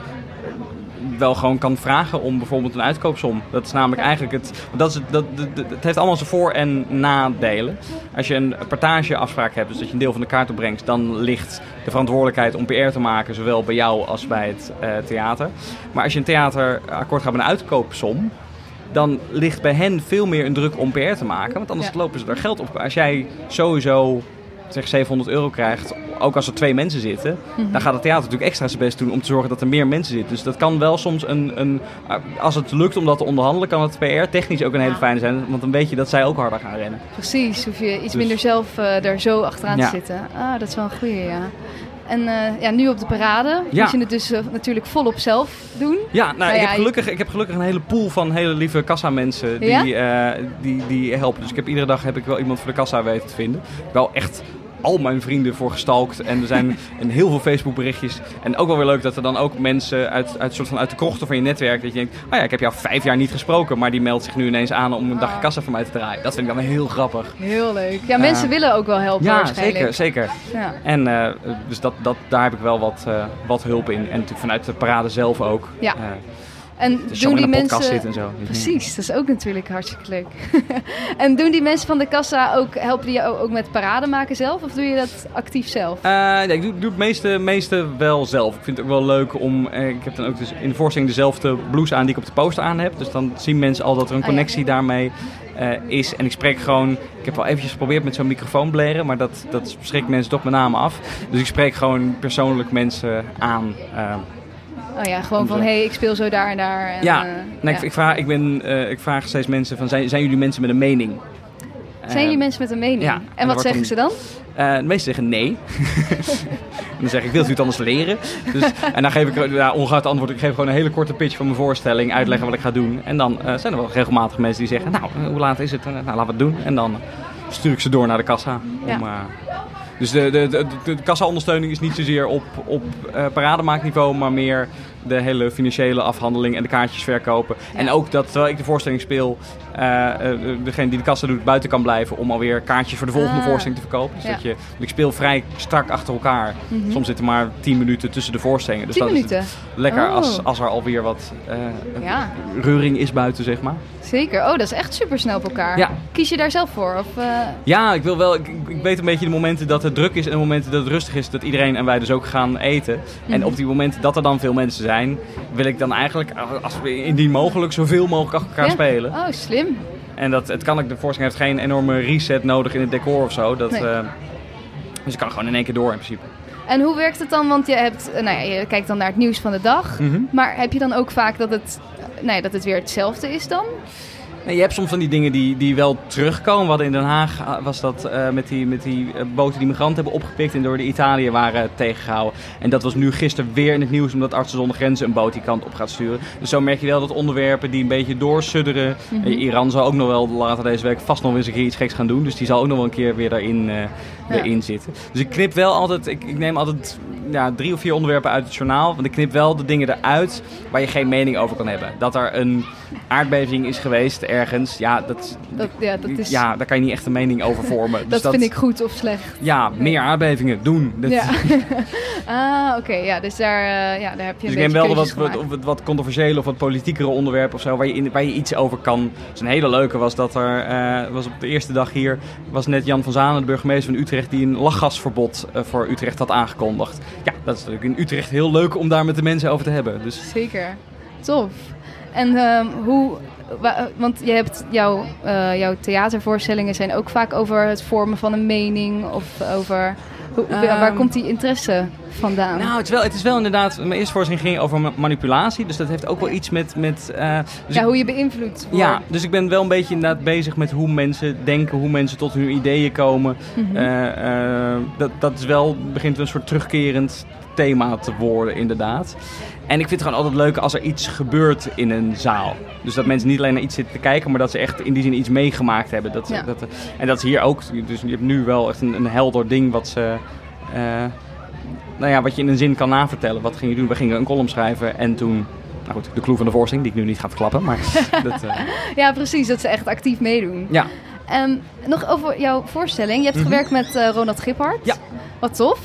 wel gewoon kan vragen om bijvoorbeeld een uitkoopsom. Dat is namelijk eigenlijk het. Dat is, het- dat, het heeft allemaal zijn voor- en nadelen. Als je een partageafspraak hebt, dus dat je een deel van de kaart opbrengt, dan ligt de verantwoordelijkheid om PR te maken, zowel bij jou als bij het eh, theater. Maar als je een theaterakkoord gaat met een uitkoopsom. Dan ligt bij hen veel meer een druk om PR te maken. Want anders Ja. lopen ze er geld op. Als jij sowieso zeg 700 euro krijgt, ook als er twee mensen zitten, Mhm. dan gaat het theater natuurlijk extra zijn best doen om te zorgen dat er meer mensen zitten. Dus dat kan wel soms een, een als het lukt om dat te onderhandelen, kan het PR technisch ook een hele fijne zijn, want dan weet je dat zij ook harder gaan rennen. Precies, hoef je iets Dus- minder zelf eh, daar zo achteraan Ja. te zitten. Ah, dat is wel een goeie, ja. En eh, ja, nu op de parade Ja. moet je het dus eh, natuurlijk volop zelf doen. Ja, nou, Nou ik, ja, heb gelukkig, ik heb gelukkig een hele pool van hele lieve kassamensen die, Ja? eh, die, die helpen. Dus ik heb iedere dag heb ik wel iemand voor de kassa weten te vinden. Wel echt al mijn vrienden voor gestalkt. En er zijn en heel veel Facebook berichtjes. En ook wel weer leuk dat er dan ook mensen uit, uit, soort van uit de krochten van je netwerk... dat je denkt, oh ja, ik heb jou vijf jaar niet gesproken... maar die meldt zich nu ineens aan om een dagje Ah. kassa voor mij te draaien. Dat vind ik dan heel grappig. Heel leuk. Ja, mensen willen ook wel helpen Ja, waarschijnlijk. zeker, zeker. Ja. En eh, dus dat, dat, daar heb ik wel wat, eh, wat hulp in. En natuurlijk vanuit de parade zelf ook. Ja. En dus doen in die mensen... zitten en zo. Precies, dat is ook natuurlijk hartstikke leuk. en doen die mensen van de kassa ook, helpen die jou ook met parade maken zelf? Of doe je dat actief zelf? Eh, nee, ik doe, doe het meeste, meeste wel zelf. Ik vind het ook wel leuk om... eh, ik heb dan ook dus in de voorstelling dezelfde blouse aan die ik op de poster aan heb. Dus dan zien mensen al dat er een Oh ja. connectie daarmee eh, is. En ik spreek gewoon... Ik heb wel eventjes geprobeerd met zo'n microfoon blaren, maar dat, dat schrikt mensen toch met name af. Dus ik spreek gewoon persoonlijk mensen aan. eh, Oh ja, gewoon van, hé, hey, ik speel zo daar en daar. En, ja, eh, nee, ja. Ik, ik, vraag, ik, ben, eh, ik vraag steeds mensen van, zijn, zijn jullie mensen met een mening? Zijn Eh, jullie mensen met een mening? ja, en, en wat zeggen ze dan? Eh, de meesten zeggen nee. en dan zeg ik, wilt u het anders leren? Dus, en dan geef ik, ja, ongeacht antwoord, ik geef gewoon een hele korte pitch van mijn voorstelling, uitleggen wat ik ga doen. En dan eh, zijn er wel regelmatig mensen die zeggen, nou, eh, hoe laat is het? Eh, nou, laten we het doen. En dan stuur ik ze door naar de kassa. Ja. Om, eh, dus de, de, de, de, de kassa-ondersteuning is niet zozeer op, op eh, parademaakniveau, maar meer de hele financiële afhandeling en de kaartjes verkopen. En ook dat terwijl ik de voorstelling speel, eh, eh, degene die de kassa doet buiten kan blijven om alweer kaartjes voor de volgende Ah. voorstelling te verkopen. Dus Ja. dat je, ik speel vrij strak achter elkaar. Mhm. Soms zitten maar 10 minuten tussen de voorstellingen. Dus 10 dat is minuten? lekker Oh. als, als er alweer wat eh, Ja. reuring is buiten, zeg maar. Zeker. Oh, dat is echt super snel op elkaar. Kies je daar zelf voor? Of, eh, Ja, ik wil wel. Ik, ik- ik weet een beetje de momenten dat het druk is en de momenten dat het rustig is, dat iedereen en wij dus ook gaan eten. En Mhm. op die momenten dat er dan veel mensen zijn, wil ik dan eigenlijk, als we indien mogelijk, zoveel mogelijk achter elkaar ja? spelen. Oh, slim. En dat, het kan ook, de voorstelling heeft geen enorme reset nodig in het decor of zo. Dat, Nee. eh, dus ik kan gewoon in één keer door in principe. En hoe werkt het dan? Want je, hebt, eh, nou ja, je kijkt dan naar het nieuws van de dag. Mhm. Maar heb je dan ook vaak dat het, eh, ja, dat het weer hetzelfde is dan? Nee, je hebt soms van die dingen die, die wel terugkomen. Hadden in Den Haag ah, was dat eh, met die, met die eh, boten die migranten hebben opgepikt en door de Italië waren tegengehouden. En dat was nu gisteren weer in het nieuws omdat Artsen zonder Grenzen een boot die kant op gaat sturen. Dus zo merk je wel dat onderwerpen die een beetje doorsudderen. Mhm. Eh, Iran zal ook nog wel later deze week vast nog eens een keer iets geks gaan doen. Dus die zal ook nog wel een keer weer daarin, eh. Erin zitten. Dus ik knip wel altijd, ik, ik neem altijd ja, drie of vier onderwerpen uit het journaal. Want ik knip wel de dingen eruit waar je geen mening over kan hebben. Dat er een aardbeving is geweest ergens. Ja, dat, Dat, ja, dat is, ja, daar kan je niet echt een mening over vormen. Dus dat, vind ik goed of slecht. Ja, meer aardbevingen doen. Dat, Ja. ah, oké. Ja, dus daar, eh, ja, daar heb je Dus een ik beetje wel wat, wat, gemaakt. wat, wat controversiële of wat politiekere onderwerpen of zo, waar je, in, waar je iets over kan. Dus een hele leuke was dat er, eh, was op de eerste dag hier, was net Jan van Zanen, de burgemeester van Utrecht, die een lachgasverbod eh, voor Utrecht had aangekondigd. Ja, dat is natuurlijk in Utrecht heel leuk om daar met de mensen over te hebben. Dus Zeker. Tof. En ehm, hoe... wa- Want je hebt jouw, jouw theatervoorstellingen zijn ook vaak over het vormen van een mening of over... Hoe, waar Ehm, komt die interesse vandaan? Nou, het is, wel, het is wel inderdaad. Mijn eerste voorstelling ging over ma- manipulatie. Dus dat heeft ook wel iets met. met eh, dus ja, ik- hoe je beïnvloed wordt. ja, dus ik ben wel een beetje inderdaad bezig met hoe mensen denken, hoe mensen tot hun ideeën komen. Mhm. Eh, eh, dat, dat is wel, begint een soort terugkerend thema te worden, inderdaad. En ik vind het gewoon altijd leuk als er iets gebeurt in een zaal. Dus dat mensen niet alleen naar iets zitten te kijken, maar dat ze echt in die zin iets meegemaakt hebben. Dat, Ja. dat, en dat is hier ook. Dus je hebt nu wel echt een, een helder ding wat ze. eh, nou ja, wat je in een zin kan navertellen. Wat ging je doen? We gingen een column schrijven en toen. Nou goed, de clue van de voorstelling, die ik nu niet ga verklappen. Maar dat, eh, Ja, precies. Dat ze echt actief meedoen. ja. En nog over jouw voorstelling. Je hebt Mhm. gewerkt met eh, Ronald Giphart. Ja. Wat tof.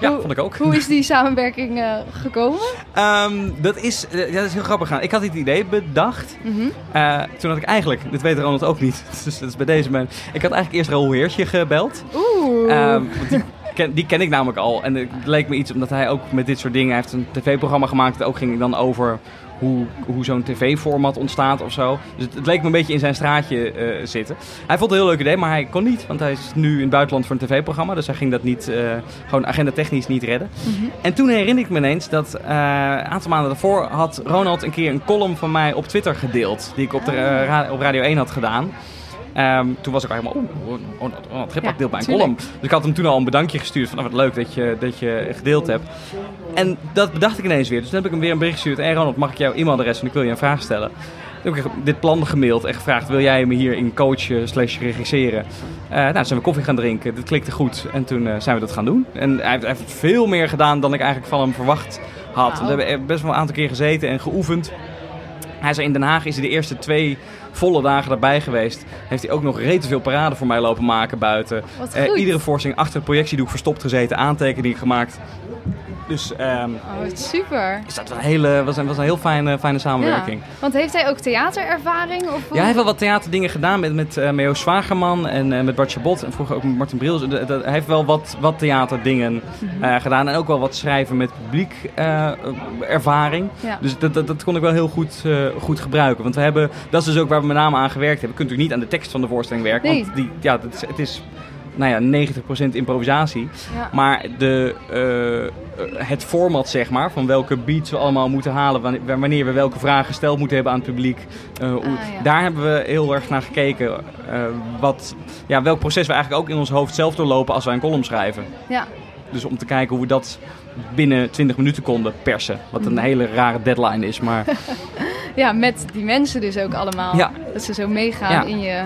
Ja, Hoe- vond ik ook. Hoe is die samenwerking eh, gekomen? Ehm, dat, is, eh, dat is heel grappig gaan. Ik had dit idee bedacht. Mhm. Eh, toen had ik eigenlijk, dit weet Ronald ook niet, dus dat is bij deze man. Ik had eigenlijk eerst Raoul Heersje gebeld. Oeh. Want die, ken, die ken ik namelijk al. En het leek me iets, omdat hij ook met dit soort dingen... Hij heeft een tv-programma gemaakt. Dat ook ging dan over hoe, hoe zo'n tv-format ontstaat of zo. Dus het, het leek me een beetje in zijn straatje eh, zitten. Hij vond het een heel leuk idee, maar hij kon niet. Want hij is nu in het buitenland voor een tv-programma. Dus hij ging dat niet, eh, gewoon agenda technisch niet redden. Mhm. En toen herinner ik me ineens dat eh, een aantal maanden daarvoor had Ronald een keer een column van mij op Twitter gedeeld. Die ik op, de, ra- op Radio 1 had gedaan. Ehm, toen was ik al helemaal, Ronald Giphart Ja, deelt mijn tuurlijk. column. Dus ik had hem toen al een bedankje gestuurd van, nou, wat leuk dat je, dat je gedeeld hebt. En dat bedacht ik ineens weer. Dus toen heb ik hem weer een bericht gestuurd. Hé Ronald, mag ik jouw e-mailadres en ik wil je een vraag stellen. Toen heb ik dit plan gemaild en gevraagd: wil jij me hierin coachen slash regisseren? Uh, nou, zijn we koffie gaan drinken. Dat klikte goed en toen uh, zijn we dat gaan doen. En hij heeft, hij heeft, veel meer gedaan dan ik eigenlijk van hem verwacht had. Wow. We hebben best wel een aantal keer gezeten en geoefend. Hij zei in Den Haag is hij de eerste twee volle dagen erbij geweest. Heeft hij ook nog rete veel parade voor mij lopen maken buiten. Uh, goed. iedere voorstelling achter het projectiedoek verstopt gezeten, aantekeningen gemaakt. Dus um, Oh, super. is dat wel een hele, was een, was een heel fijne, fijne samenwerking. Ja. Want heeft hij ook theaterervaring? Of hoe? Ja, hij heeft wel wat theaterdingen gedaan met, met uh, Meo Zwagerman en uh, met Bart Chabot en vroeger ook met Martin Brils. Hij heeft wel wat, wat theaterdingen mm -hmm. uh, gedaan en ook wel wat schrijven met publiek ervaring. Ja. Dus dat, dat, dat, kon ik wel heel goed, goed gebruiken. Want we hebben, dat is dus ook waar we met name aan gewerkt hebben. Je kunt natuurlijk niet aan de tekst van de voorstelling werken, nee. want die, ja, het is, het is nou ja, 90% improvisatie. Ja. Maar de, uh, het format, zeg maar, van welke beats we allemaal moeten halen, wanneer, we welke vragen gesteld moeten hebben aan het publiek, uh, ah, ja. daar hebben we heel erg naar gekeken. Uh, wat, ja, welk proces we eigenlijk ook in ons hoofd zelf doorlopen als wij een column schrijven. Ja. Dus om te kijken hoe we dat binnen 20 minuten konden persen. Wat een hele rare deadline is, maar... ja, met die mensen dus ook allemaal. Ja. Dat ze zo meegaan in je...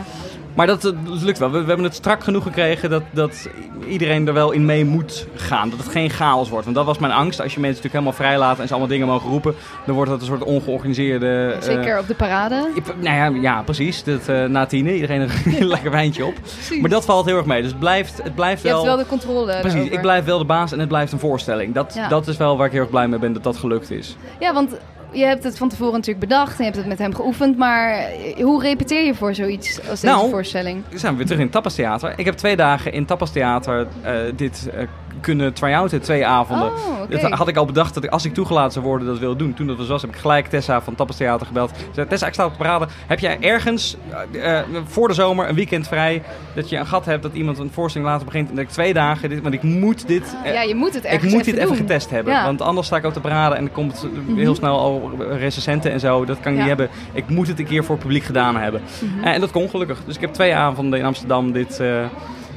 Maar dat, dat lukt wel. We, we, hebben het strak genoeg gekregen dat, dat iedereen er wel in mee moet gaan. Dat het geen chaos wordt. Want dat was mijn angst. Als je mensen natuurlijk helemaal vrij laat en ze allemaal dingen mogen roepen, dan wordt dat een soort ongeorganiseerde. Zeker uh, op de parade. Nou ja, ja precies. Dat, uh, na tienen, iedereen een lekker wijntje op. Precies. Maar dat valt heel erg mee. Dus het blijft, het blijft je wel. hebt wel de controle. Precies, daarover. ik blijf wel de baas en het blijft een voorstelling. Dat, Ja. dat is wel waar ik heel erg blij mee ben dat dat gelukt is. Ja, want je hebt het van tevoren natuurlijk bedacht en je hebt het met hem geoefend. Maar hoe repeteer je voor zoiets als deze Nou, voorstelling? Zijn we weer terug in het Tapas Theater. Ik heb twee dagen in Tapas Theater uh, dit uh, kunnen try-outen, twee avonden. Oh, okay. Dat had ik al bedacht dat ik, als ik toegelaten zou worden dat wilde doen. Toen dat was, heb ik gelijk Tessa van Tapas Theater gebeld. Zei, Tessa, ik sta op de parade. Heb jij ergens uh, voor de zomer een weekend vrij dat je een gat hebt dat iemand een voorstelling later begint en dat ik twee dagen dit, want ik moet dit. ja, je moet het ik moet even dit even doen. getest hebben, Ja. want anders sta ik op de parade en er komt Mhm. heel snel al recensenten en zo. Dat kan ik Ja. niet hebben. Ik moet het een keer voor het publiek gedaan hebben. Mhm. En dat kon gelukkig. Dus ik heb twee avonden in Amsterdam dit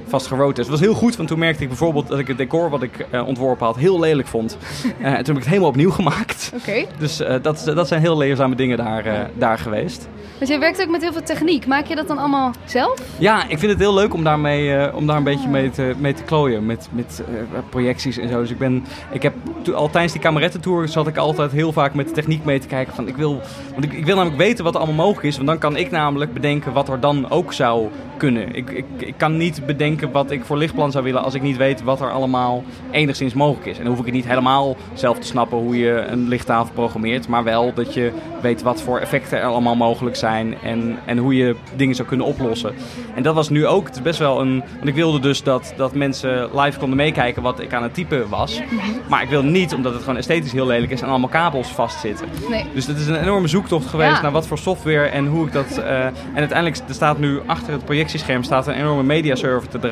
uh, vast gerood. Het was heel goed, want toen merkte ik bijvoorbeeld dat ik het decor wat ik uh, ontworpen had heel lelijk vond. Uh, en toen heb ik het helemaal opnieuw gemaakt. Oké. Dus uh, dat, dat zijn heel leerzame dingen daar, daar geweest. Dus jij werkt ook met heel veel techniek. Maak je dat dan allemaal zelf? Ja, ik vind het heel leuk om, daarmee, om daar een beetje mee te, mee te klooien. Met, met projecties en zo. Dus ik ben, ik heb al tijdens die kamerettentour zat ik altijd heel vaak met de techniek mee te kijken. Van ik wil, want ik, ik wil namelijk weten wat er allemaal mogelijk is. Want dan kan ik namelijk bedenken wat er dan ook zou kunnen. Ik, ik, ik kan niet bedenken wat ik voor lichtplan zou willen als ik niet weet wat er allemaal enigszins mogelijk is. En dan hoef ik het niet helemaal zelf te snappen hoe je een lichttafel programmeert. Maar wel dat je weet wat voor effecten er allemaal mogelijk zijn. En, en hoe je dingen zou kunnen oplossen. En dat was nu ook. Het is best wel een. Want ik wilde dus dat, dat mensen live konden meekijken wat ik aan het typen was. Maar ik wilde niet, omdat het gewoon esthetisch heel lelijk is en allemaal kabels vastzitten. Nee. Dus het is een enorme zoektocht geweest Ja. naar wat voor software en hoe ik dat. Uh, en uiteindelijk er staat nu achter het projectiescherm staat een enorme mediaserver te draaien.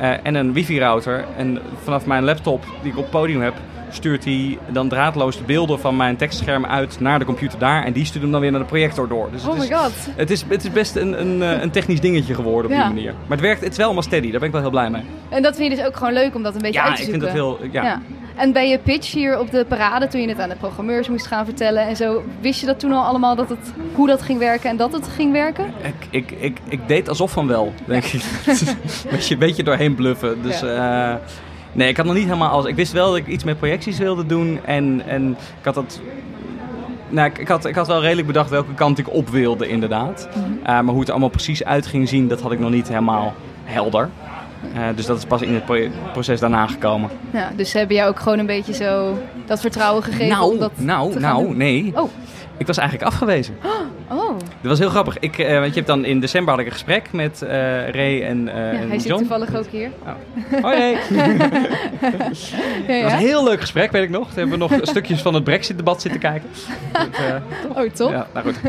Uh, en een wifi-router. En vanaf mijn laptop die ik op het podium heb, stuurt hij dan draadloos de beelden van mijn tekstscherm uit naar de computer daar. En die stuurt hem dan weer naar de projector door. Dus Oh het, my is, god. het, is, het is best een, een, eh, een technisch dingetje geworden op Ja. die manier. Maar het werkt, het is wel allemaal steady. Daar ben ik wel heel blij mee. En dat vind je dus ook gewoon leuk om dat een beetje Ja, uit te ik vind zoeken. dat heel... Ja. En bij je pitch hier op de parade, toen je het aan de programmeurs moest gaan vertellen en zo, wist je dat toen al allemaal dat het, hoe dat ging werken en dat het ging werken? Ik, ik, ik, ik deed alsof van wel, denk ik. een beetje, beetje doorheen bluffen. Dus ja. uh, nee, ik had nog niet helemaal alles. Ik wist wel dat ik iets met projecties wilde doen. En, en ik had dat. Nou, ik, ik, had, ik had wel redelijk bedacht welke kant ik op wilde, inderdaad. Mm -hmm. uh, maar hoe het er allemaal precies uit ging zien, dat had ik nog niet helemaal helder. Uh, dus dat is pas in het pro proces daarna gekomen. Ja, dus ze hebben jou ook gewoon een beetje zo dat vertrouwen gegeven nou, om dat Nou, nou, doen. nee. Oh. Ik was eigenlijk afgewezen. Oh. Dat was heel grappig. Ik, uh, want je hebt dan in december had ik een gesprek met uh, Ray en, uh, ja, en hij John. zit toevallig ook hier. Oh. Hoi. Ja, Dat was een heel leuk gesprek, weet ik nog. Toen hebben we nog stukjes van het Brexit-debat zitten kijken. Dat, oh, top. Ja, nou goed.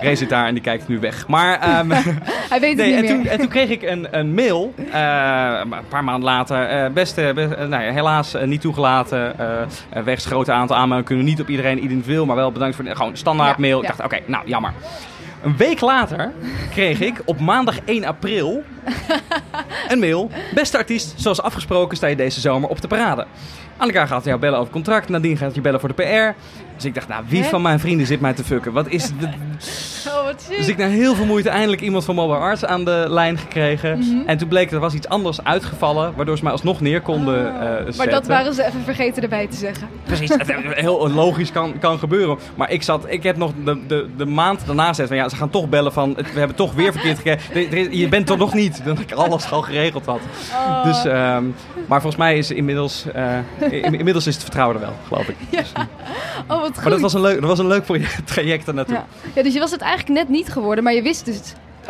Ray zit daar en die kijkt nu weg. Maar... Um, hij weet het nee, niet en meer. Toen, en toen kreeg ik een, een mail, een paar maanden later. beste, best, nou ja, helaas niet toegelaten. wegens grote aantal aanmeldingen kunnen we niet op iedereen individueel, maar wel bedankt voor de, gewoon standaard mail. Ik dacht, oké, okay, nou jammer. Een week later kreeg ik op maandag 1 april een mail. Beste artiest, zoals afgesproken sta je deze zomer op de parade. Anneka gaat jou bellen over contract. Nadien gaat je bellen voor de PR. Dus ik dacht, nou, wie Hè? van mijn vrienden zit mij te fucken? Wat is dit? Oh, wat ziek. Dus ik na heel veel moeite eindelijk iemand van Mobile Arts aan de lijn gekregen. Mhm. En toen bleek er was iets anders uitgevallen, waardoor ze mij alsnog neer konden Oh, eh, maar zetten. dat waren ze even vergeten erbij te zeggen. Precies, het heel logisch kan, kan gebeuren. Maar ik, zat, ik heb nog de, de, de maand daarna gezegd van ja, ze gaan toch bellen van het- we hebben toch weer verkeerd gekregen. Er- er is- Je bent er nog niet. Dat ik alles al geregeld had. Oh. Dus, ehm, maar volgens mij is inmiddels, eh, in- inmiddels is het vertrouwen er wel, geloof ik. Dus, eh, Oh, wat goed. maar dat was een leuk, dat was een leuk traject ernaartoe. ja. ja, dus je was het eigenlijk net niet geworden, maar je wist dus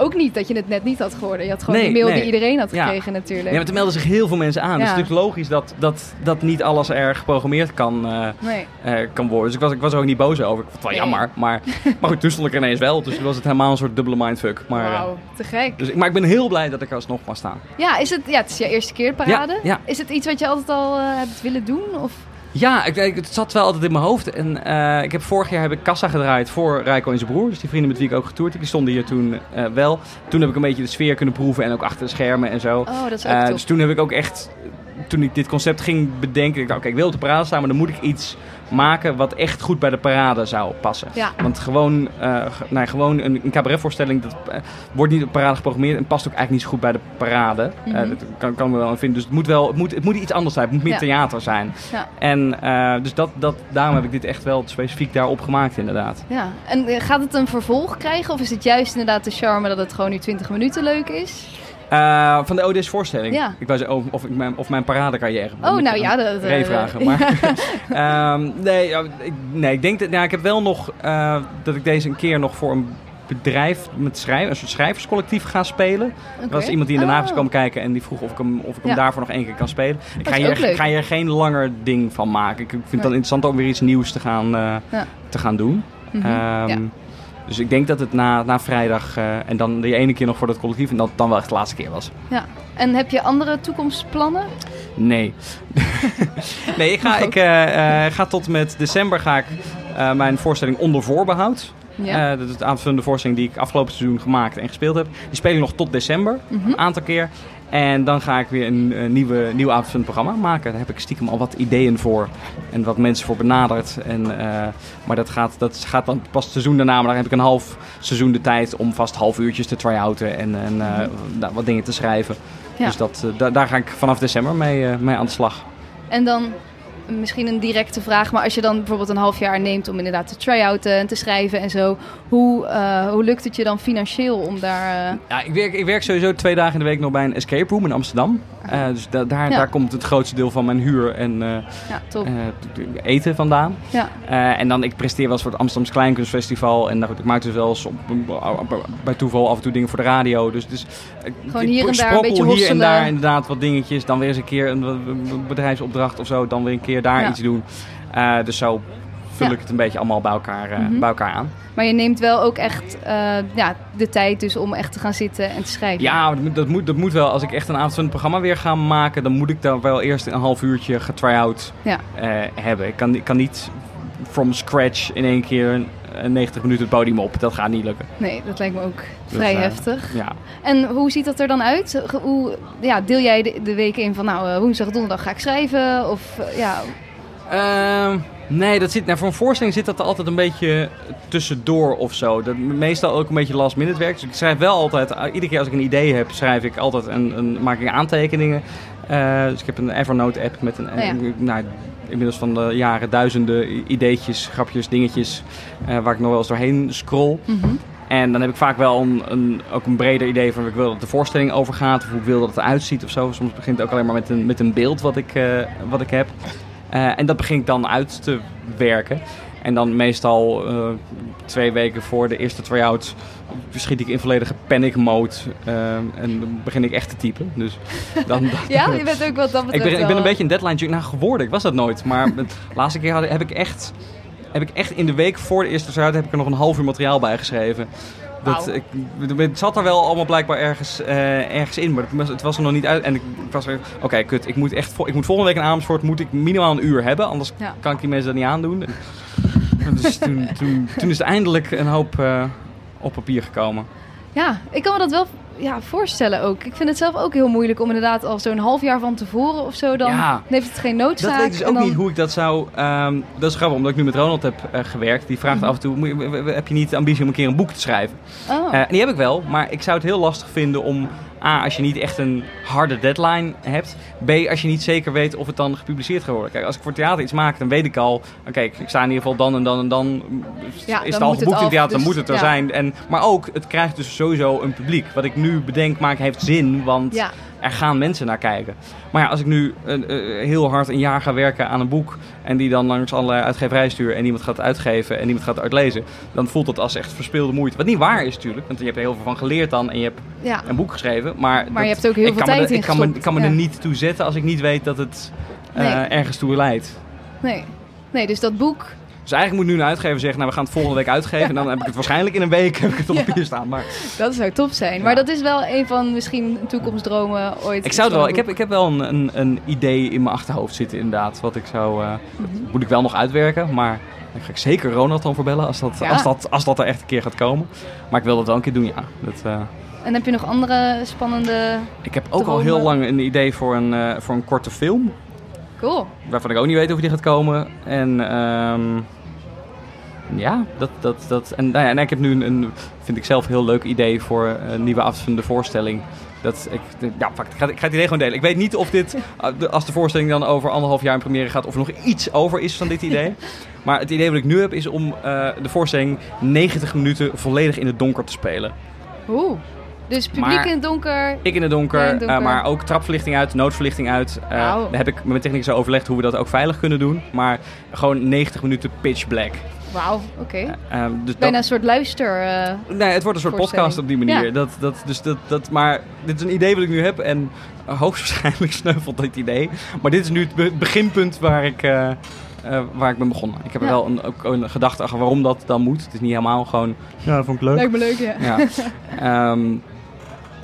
ook niet dat je het net niet had geworden. Je had gewoon Nee, die mail nee. die iedereen had Ja. gekregen natuurlijk. Ja, maar toen melden zich heel veel mensen aan. Dus het is natuurlijk logisch dat, dat, dat niet alles er geprogrammeerd kan, eh, Nee. eh, kan worden. Dus ik was, ik was er ook niet boos over. Ik vond het wel jammer. Maar, maar goed, toen stond ik er ineens wel. Dus toen was het helemaal een soort dubbele mindfuck. Maar, eh, Wauw, te gek. dus, ik- maar ik ben heel blij dat ik er alsnog mag staan. Ja, is het, ja, het is je eerste keer parade. Ja. Is het iets wat je altijd al hebt willen doen? Of? Ja, ik, ik- het zat wel altijd in mijn hoofd. En eh, ik heb vorig jaar heb ik kassa gedraaid voor Rijko en zijn broer. Dus die vrienden met wie ik ook getoerd heb. Die stonden hier toen eh, wel. Toen heb ik een beetje de sfeer kunnen proeven. En ook achter de schermen en zo. Oh, dat is ook Eh, dus toen heb ik ook echt, toen ik dit concept ging bedenken, ik dacht, oké, ik wil op de parade staan, maar dan moet ik iets maken wat echt goed bij de parade zou passen. Ja. Want gewoon, ge- nou, gewoon een, een cabaretvoorstelling, dat eh, wordt niet op de parade geprogrammeerd en past ook eigenlijk niet zo goed bij de parade. Eh, Mhm. dat kan, kan me wel vinden. Dus het moet wel, het moet, het moet iets anders zijn, het moet meer Ja. theater zijn. Ja. En dus dat, dat, daarom heb ik dit echt wel specifiek daarop gemaakt inderdaad. Ja, en gaat het een vervolg krijgen? Of is het juist inderdaad de charme dat het gewoon nu 20 minuten leuk is? Eh, van de ODS-voorstelling. Ja. Ik wou zeggen, of, of, ik mijn, of mijn paradecarrière. Oh, nou ja, dat... eh, Ray vragen. Maar, Ehm, nee, ik, nee, ik denk dat ja, ik heb wel nog eh, dat ik deze een keer nog voor een bedrijf met schrijven, een soort schrijverscollectief ga spelen. Oké. Er was iemand die in Den Haag is Oh. komen kijken en die vroeg of ik hem, of ik hem Ja. daarvoor nog één keer kan spelen. Ik Dat ga is hier, leuk. ga hier geen langer ding van maken. Ik vind het dan interessant om weer iets nieuws te gaan, eh, Ja. te gaan doen. Ja. Dus ik denk dat het na, na vrijdag eh, en dan die ene keer nog voor dat collectief en dat dan wel echt de laatste keer was. Ja. En heb je andere toekomstplannen? Nee. nee, ik ga, ik, eh, eh, ga tot met december ga ik mijn voorstelling onder voorbehoud. Ja. Dat is de aanvullende voorstelling die ik afgelopen seizoen gemaakt en gespeeld heb. Die speel ik nog tot december, Mhm. een aantal keer. En dan ga ik weer een, eh, nieuwe, nieuw avondvullend programma maken. Daar heb ik stiekem al wat ideeën voor. En wat mensen voor benaderd. En, eh, maar dat gaat, dat gaat dan pas het seizoen daarna. Maar dan heb ik een half seizoen de tijd om vast half uurtjes te try-outen. En, en eh, nou, wat dingen te schrijven. Ja. Dus dat, da- daar ga ik vanaf december mee, mee aan de slag. En dan misschien een directe vraag, maar als je dan bijvoorbeeld een half jaar neemt om inderdaad te try-outen en te schrijven en zo, hoe, eh, hoe lukt het je dan financieel om daar... eh, Ja, ik werk, ik werk sowieso twee dagen in de week nog bij een escape room in Amsterdam. Eh, dus da- daar, Ja. daar komt het grootste deel van mijn huur en ja, eten vandaan. ja. En dan, ik presteer wel eens voor het Amsterdamse Kleinkunstfestival. En nou goed, ik maak dus wel eens op, bij toeval af en toe dingen voor de radio. Dus, dus Gewoon hier en daar een beetje hier en daar inderdaad wat dingetjes. Dan weer eens een keer een bedrijfsopdracht of zo. Dan weer een keer daar Ja. iets doen. Eh, dus zo vul Ja. ik het een beetje allemaal bij elkaar, eh, Mhm. bij elkaar aan. Maar je neemt wel ook echt eh, ja, de tijd dus om echt te gaan zitten en te schrijven. Ja, dat moet, dat, moet, dat moet wel. Als ik echt een avondvullend programma weer ga maken, dan moet ik daar wel eerst een half uurtje getry-out Ja. hebben. Ik kan, ik kan niet from scratch in één keer een 90 minuten het podium op. Dat gaat niet lukken. Nee, dat lijkt me ook Dus, vrij eh, heftig. Ja. En hoe ziet dat er dan uit? Hoe, ja, deel jij de, de weken in van nou, eh, woensdag, donderdag ga ik schrijven? Of eh, ja, Ehm, nee, dat zit, nou, voor een voorstelling zit dat er altijd een beetje tussendoor of zo. Dat, meestal ook een beetje last minute werk. Dus ik schrijf wel altijd, iedere keer als ik een idee heb, schrijf ik altijd een, een, maak ik aantekeningen. Eh, dus ik heb een Evernote app met een, Oh ja. nou, inmiddels van de jaren duizenden ideetjes, grapjes, dingetjes, eh, waar ik nog wel eens doorheen scroll. mhm. En dan heb ik vaak wel een, een, ook een breder idee van ik wil dat de voorstelling over gaat. Of hoe ik wil dat het eruit ziet of zo. Soms begint het ook alleen maar met een, met een beeld wat ik, eh, wat ik heb. Eh, en dat begin ik dan uit te werken. En dan meestal twee weken voor de eerste try-out schiet ik in volledige panic mode. eh, en dan begin ik echt te typen. Dus dan, dan- Ja, je bent ook wat dat ik, betreft ben, ik ben een beetje een deadline junkie. Nou, geworden. Ik was dat nooit. Maar de laatste keer had, heb ik echt... Heb ik echt in de week voor de eerste try-out heb ik er nog een half uur materiaal bij geschreven. Dat, ik, het zat er wel allemaal blijkbaar ergens, eh, ergens in, maar het was, het was er nog niet uit. En ik, ik was er, oké, kut, ik moet, echt, ik moet volgende week in Amersfoort moet ik minimaal een uur hebben, anders Ja. kan ik die mensen dat niet aandoen. En dus toen, toen, toen is er eindelijk een hoop, eh, op papier gekomen. Ja, ik kan me dat wel ja, voorstellen ook. Ik vind het zelf ook heel moeilijk om inderdaad al zo'n half jaar van tevoren of zo... dan Ja. heeft het geen noodzaak. Dat weet ik dus ook dan- niet hoe ik dat zou... ehm, dat is grappig, omdat ik nu met Ronald heb eh, gewerkt. Die vraagt Mhm. af en toe, "Moet je- w- w- heb je niet de ambitie om een keer een boek te schrijven? Oh. Eh, en die heb ik wel, maar ik zou het heel lastig vinden om... A, als je niet echt een harde deadline hebt. B, als je niet zeker weet of het dan gepubliceerd gaat worden. Kijk, als ik voor theater iets maak, dan weet ik al... Oké, ik sta in ieder geval dan en dan en dan... Ja, is dan het al geboekt in theater, dan dus moet het er ja. zijn. En, maar ook, het krijgt dus sowieso een publiek. Wat ik nu bedenk, maak, heeft zin, want... ja. Er gaan mensen naar kijken. Maar ja, als ik nu eh, eh, heel hard een jaar ga werken aan een boek... en die dan langs allerlei uitgeverijen stuur... en iemand gaat uitgeven en iemand gaat uitlezen... dan voelt dat als echt verspilde moeite. Wat niet waar is natuurlijk, want je hebt er heel veel van geleerd dan... en je hebt ja. een boek geschreven. Maar, Maar je hebt ook heel veel tijd er- ik kan me, ik kan me er niet toe zetten als ik niet weet dat het eh, Nee. ergens toe leidt. Nee. nee, dus dat boek... Dus eigenlijk moet nu een uitgever zeggen... nou, we gaan het volgende week uitgeven... en dan heb ik het waarschijnlijk in een week heb ik het op Ja. papier staan. Maar Dat zou top zijn. Maar dat is wel een van misschien toekomstdromen ooit. Ik zou het wel. Ik heb, ik heb wel een, een, een idee in mijn achterhoofd zitten, inderdaad. Wat ik zou. eh, dat Mhm. moet ik wel nog uitwerken. Maar daar ga ik zeker Ronald dan voor bellen als dat, Ja. als, dat, als dat er echt een keer gaat komen. Maar ik wil dat wel een keer doen, ja. Dat, eh. En heb je nog andere spannende... ik heb ook al heel lang een idee voor een, eh, voor een korte film. Cool. Waarvan ik ook niet weet of die gaat komen. En ehm, ja, dat, dat, dat. En, nou ja, en ik heb nu een, een, vind ik zelf, heel leuk idee voor een nieuwe afsluitende voorstelling. Dat ik, ja, fuck, ik, ga, ik ga het idee gewoon delen. Ik weet niet of dit, de- als de voorstelling dan over anderhalf jaar in première gaat, of er nog iets over is van dit idee. Maar het idee wat ik nu heb is om eh, de voorstelling 90 minuten volledig in het donker te spelen. Oeh. Dus publiek Maar- in het donker. Ik in het donker, Ja, in het donker. eh, maar ook trapverlichting uit, noodverlichting uit. Eh. Daar heb ik met mijn technicus over overlegd hoe we dat ook veilig kunnen doen. Maar gewoon 90 minuten pitch black. Wauw, oké. Eh, dus dat- Bijna een soort luister. eh, Nee, het wordt een soort podcast op die manier. Ja. Dat, dat, dus dat, dat, maar dit is een idee wat ik nu heb en uh, hoogstwaarschijnlijk sneuvelt dit idee. Maar dit is nu het be- beginpunt waar ik, eh, eh, waar ik ben begonnen. Ik heb er wel een, ook een gedachte achter waarom dat dan moet. Het is niet helemaal gewoon... Ja, dat vond ik leuk. Lijkt me leuk, ja. Ja. Ehm,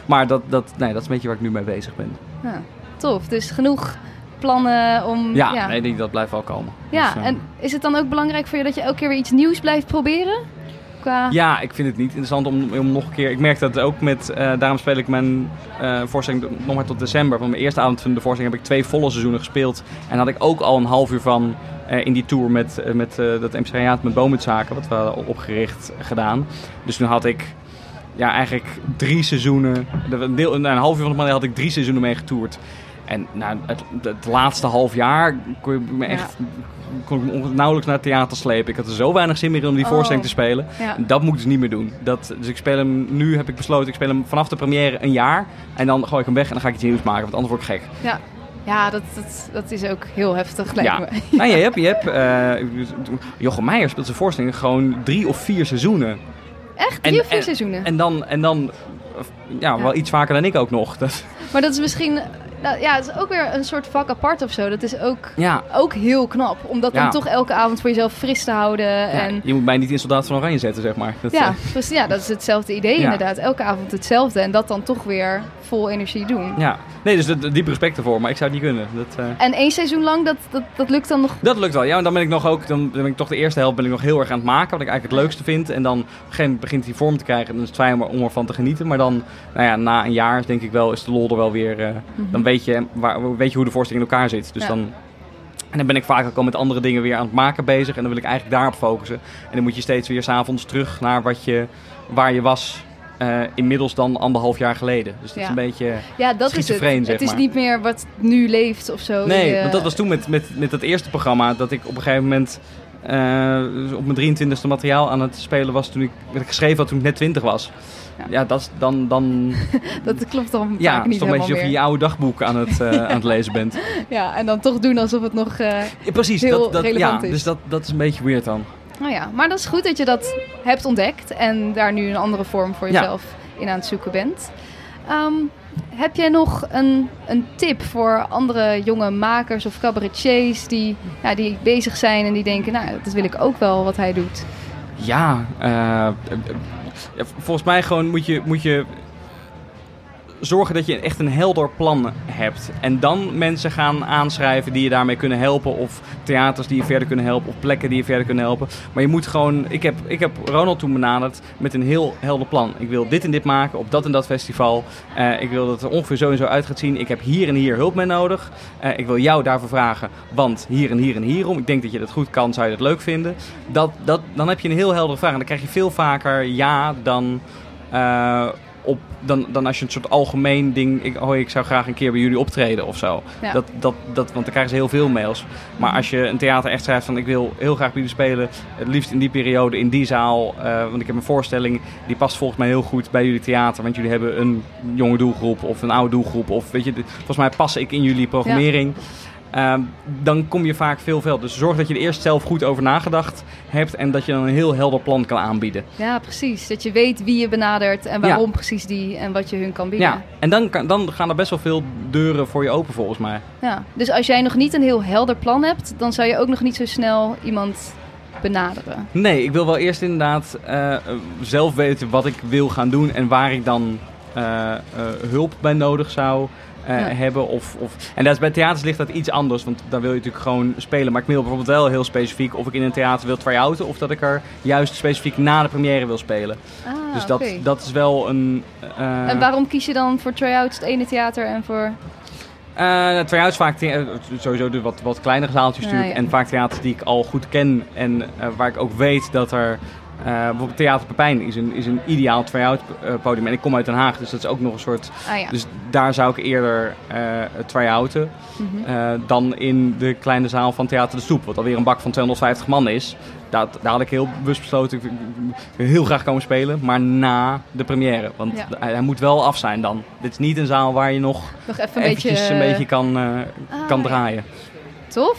maar dat, dat, nee, dat is een beetje waar ik nu mee bezig ben. Ja, Tof. Dus genoeg plannen om... Ja, ja. Nee, die- dat blijft wel komen. Ja, Dus, eh, en is het dan ook belangrijk voor je dat je elke keer weer iets nieuws blijft proberen? Qua... Ja, ik vind het niet interessant om, om nog een keer. Ik merk dat ook met. eh, daarom speel ik mijn eh, voorstelling nog maar tot december. Van mijn eerste avond van de voorstelling heb ik twee volle seizoenen gespeeld. En had ik ook al een half uur van eh, in die tour met, met dat empresariaat met boomhutzaken, wat we hadden opgericht, gedaan. Dus toen had ik. Ja, eigenlijk drie seizoenen. Een, deel, een half uur van de maand had ik drie seizoenen mee getoerd. En nou, het, het laatste half jaar kon je me Ja. echt kon ik me nauwelijks naar het theater slepen. Ik had er zo weinig zin meer in om die Oh. voorstelling te spelen. Ja. Dat moet ik dus niet meer doen. Dat, dus ik speel hem, nu heb ik besloten, ik speel hem vanaf de première een jaar. En dan gooi ik hem weg en dan ga ik iets nieuws maken, want anders word ik gek. Ja, ja dat, dat, dat is ook heel heftig, lijkt Ja. me. nou, je hebt, je hebt eh, Jochem Meijer speelt zijn voorstelling gewoon drie of vier seizoenen. Echt? En- Drie of vier en- seizoenen? En dan, en dan ja, Ja. wel iets vaker dan ik ook nog. Dat, Maar dat is misschien... nou, ja, het is ook weer een soort vak apart of zo. Dat is ook, ja, ook heel knap. Om dat Ja. dan toch elke avond voor jezelf fris te houden. ja, en je moet mij niet in Soldaat van Oranje zetten, zeg maar. Dat, Ja, precies, ja, dat is hetzelfde idee inderdaad. Elke avond hetzelfde en dat dan toch weer vol energie doen. ja. Nee, dus diep respect ervoor, maar ik zou het niet kunnen. Dat, eh, En één seizoen lang, dat, dat, dat lukt dan nog... Dat lukt wel. Ja, en dan ben ik nog ook, dan ben ik toch de eerste helft ben ik nog heel erg aan het maken, wat ik eigenlijk het leukste vind. En dan op een gegeven moment begint hij vorm te krijgen. En dan is het fijn om, ervan te genieten. Maar dan, nou ja, na een jaar denk ik wel, is de lol er wel weer. eh, Dan weet je, waar, weet je hoe de voorstelling in elkaar zit. Dus Ja. dan. En dan ben ik vaak ook al met andere dingen weer aan het maken bezig. En dan wil ik eigenlijk daarop focussen. En dan moet je steeds weer s'avonds terug naar wat je, waar je was. eh, inmiddels dan anderhalf jaar geleden. Dus dat Ja. is een beetje. Ja, dat is het. Zeg Het is maar. niet meer wat nu leeft of zo. Nee, want dat was toen met, met, met dat eerste programma dat ik op een gegeven moment eh, op mijn 23e materiaal aan het spelen was toen ik, ik geschreven had toen ik net 20 was. Ja. Ja, dat is dan, dan Dat klopt dan ja, vaak het niet is toch helemaal een beetje alsof je je oude dagboek aan het, eh, aan het lezen bent. Ja, en dan toch doen alsof het nog... eh, Ja, precies, Heel dat, dat, ja, relevant is. dus dat, dat is een beetje weird dan. Nou ja, maar dat is goed dat je dat hebt ontdekt en daar nu een andere vorm voor Ja. jezelf in aan het zoeken bent. Ehm, heb jij nog een, een tip voor andere jonge makers of cabaretiers die, ja, die bezig zijn en die denken, nou, dat wil ik ook wel wat hij doet? Ja, ja, volgens mij gewoon moet je, moet je zorgen dat je echt een helder plan hebt. En dan mensen gaan aanschrijven die je daarmee kunnen helpen. Of theaters die je verder kunnen helpen. Of plekken die je verder kunnen helpen. Maar je moet gewoon... Ik heb, ik heb Ronald toen benaderd met een heel helder plan. Ik wil dit en dit maken op dat en dat festival. Eh, ik wil dat het er ongeveer zo en zo uit gaat zien. Ik heb hier en hier hulp mee nodig. Eh, ik wil jou daarvoor vragen. Want hier en hier en hierom. Ik denk dat je dat goed kan. Zou je dat leuk vinden? Dat, dat, dan heb je een heel heldere vraag. En dan krijg je veel vaker ja dan... eh, op, dan, dan als je een soort algemeen ding. Ik, oh, ik zou graag een keer bij jullie optreden of zo. Ja. Dat, dat, dat, want dan krijgen ze heel veel mails. Maar als je een theater echt schrijft van ik wil heel graag bij jullie spelen. Het liefst in die periode, in die zaal. eh, want ik heb een voorstelling die past volgens mij heel goed bij jullie theater. Want jullie hebben een jonge doelgroep of een oude doelgroep. Of weet je, volgens mij pas ik in jullie programmering. Ehm, dan kom je vaak veel verder. Dus zorg dat je er eerst zelf goed over nagedacht hebt. En dat je dan een heel helder plan kan aanbieden. Ja, precies. Dat je weet wie je benadert en waarom precies die en wat je hun kan bieden. Ja, en dan, kan, dan gaan er best wel veel deuren voor je open volgens mij. Ja, dus als jij nog niet een heel helder plan hebt, dan zou je ook nog niet zo snel iemand benaderen. Nee, ik wil wel eerst inderdaad eh, zelf weten wat ik wil gaan doen en waar ik dan eh, eh, hulp bij nodig zou Ja. hebben. Of, of, en dat is, bij theaters ligt dat iets anders, want daar wil je natuurlijk gewoon spelen. Maar ik wil bijvoorbeeld wel heel specifiek of ik in een theater wil try-outen of dat ik er juist specifiek na de première wil spelen. Ah, dus dat, dat is wel een... eh, En waarom kies je dan voor try-outs het ene theater en voor... Eh try-outs vaak sowieso de wat, wat kleinere zaaltjes natuurlijk. ja. En vaak theaters die ik al goed ken en waar ik ook weet dat er... eh, bijvoorbeeld Theater Pepijn is een, is een ideaal try-out eh, podium. En ik kom uit Den Haag, dus dat is ook nog een soort... Ah ja. Dus daar zou ik eerder eh try-outen Mhm. dan in de kleine zaal van Theater de Stoep. Wat alweer een bak van 250 man is. Daar, daar had ik heel bewust besloten, ik wil heel graag komen spelen. Maar na de première. Want Ja. hij, hij moet wel af zijn dan. Dit is niet een zaal waar je nog Nog even een eventjes beetje... een beetje kan, Ah, kan ja. draaien. Tof.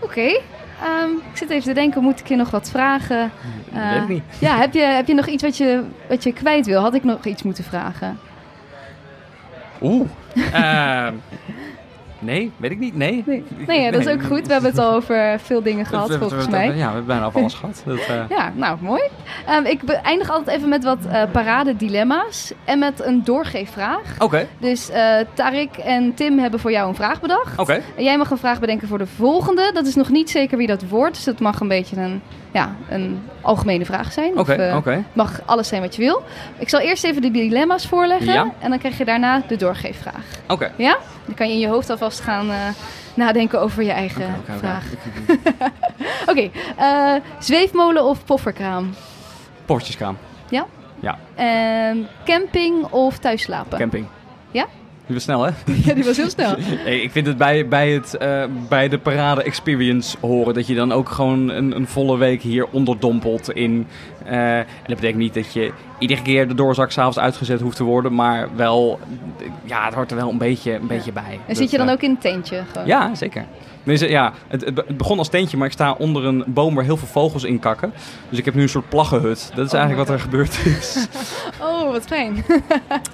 Oké. Ehm, ik zit even te denken, moet ik je nog wat vragen? Eh, weet ik niet. Ja, heb je, heb je nog iets wat je, wat je kwijt wil? Had ik nog iets moeten vragen? Oeh. Ehm, nee, weet ik niet. Nee. Nee, nee ja, dat is ook goed. We hebben het al over veel dingen gehad, volgens we- mij. Ja, we hebben bijna over alles gehad. Dat, eh, Ja, nou, mooi. Ehm, ik eindig altijd even met wat eh parade dilemma's en met een doorgeefvraag. Oké, Dus eh Tarik en Tim hebben voor jou een vraag bedacht. oké. En jij mag een vraag bedenken voor de volgende. Dat is nog niet zeker wie dat wordt, dus dat mag een beetje een, ja, een algemene vraag zijn. Eh, mag alles zijn wat je wil. Ik zal eerst even de dilemma's voorleggen Ja. en dan krijg je daarna de doorgeefvraag. Oké. Ja? Dan kan je in je hoofd alvast gaan eh, nadenken over je eigen vraag. Oké, eh, zweefmolen of pofferkraam? Poffertjeskraam. Ja? Ja. Camping of thuisslapen? Camping. Ja? Die was snel, hè? ja, die was heel snel. Hey, ik vind het bij, bij, het, eh, bij de parade experience horen dat je dan ook gewoon een, een volle week hier onderdompelt in. eh, en dat betekent niet dat je iedere keer de doorzak s'avonds uitgezet hoeft te worden, maar wel, ja, het hoort er wel een beetje, een beetje bij. En zit je dan eh, ook in een tentje? Gewoon? Ja, zeker. Ja, het, het be- het begon als tentje, maar ik sta onder een boom waar heel veel vogels in kakken. Dus ik heb nu een soort plaggenhut. Dat is Oh eigenlijk wat er gebeurd is. Oh, wat fijn.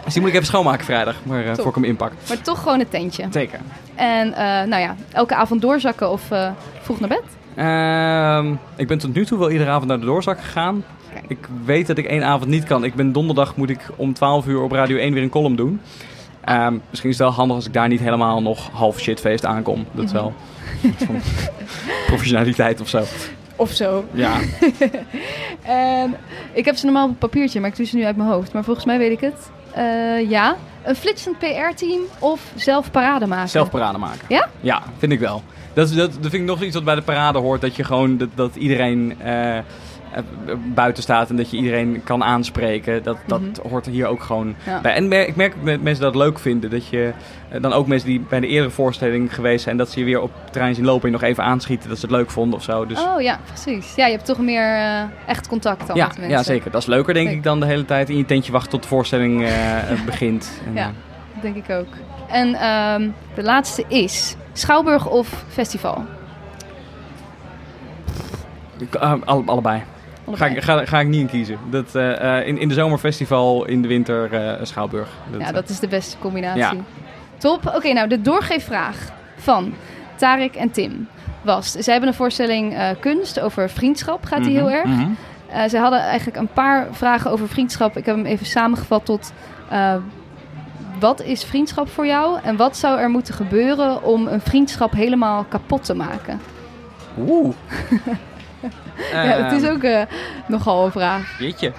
dus die moet ik even schoonmaken vrijdag, maar, eh, voor ik hem inpak. maar toch gewoon een tentje. Zeker. En eh, nou ja, elke avond doorzakken of eh, vroeg naar bed? Ehm, ik ben tot nu toe wel iedere avond naar de doorzak gegaan. Kijk. Ik weet dat ik één avond niet kan. Ik ben donderdag moet ik om 12 uur op Radio 1 weer een column doen. Ehm, misschien is het wel handig als ik daar niet helemaal nog half shitfeest aankom. Dat is Mhm. wel een professionaliteit of zo. Of zo. Ja, En ik heb ze normaal op papiertje, maar ik doe ze nu uit mijn hoofd. Maar volgens mij weet ik het. Eh, ja, een flitsend PR-team of zelf parade maken? zelf parade maken. Ja? Ja, vind ik wel. Dat, dat, dat vind ik nog iets wat bij de parade hoort. Dat je gewoon dat, dat iedereen eh, buiten staat en dat je iedereen kan aanspreken. Dat, dat Mhm. hoort er hier ook gewoon Ja. bij. En ik merk dat mensen dat leuk vinden. Dat je eh, dan ook mensen die bij de eerdere voorstelling geweest zijn, dat ze je weer op het terrein zien lopen en nog even aanschieten. Dat ze het leuk vonden of zo. Dus Oh ja, precies. Ja, je hebt toch meer eh, echt contact dan ja, met mensen. ja, zeker. Dat is leuker, denk ik, dan de hele tijd in je tentje wachten tot de voorstelling eh, eh, begint. En, Ja. Dat denk ik ook. En ehm, de laatste is Schouwburg of festival? Eh, alle- allebei. Ga ik, ga, ga ik niet in kiezen. Dat, eh, eh, in, in de zomerfestival, in de winter eh, Schouwburg. Dat, ja, dat is de beste combinatie. Ja. Top. Oké, nou de doorgeefvraag van Tarek en Tim was... Zij hebben een voorstelling kunst over vriendschap, gaat die heel erg. mhm. Eh, ze hadden eigenlijk een paar vragen over vriendschap. Ik heb hem even samengevat tot... wat is vriendschap voor jou en wat zou er moeten gebeuren om een vriendschap helemaal kapot te maken? Oeh. ja, het is Ehm, ook eh, nogal een vraag. Jeetje.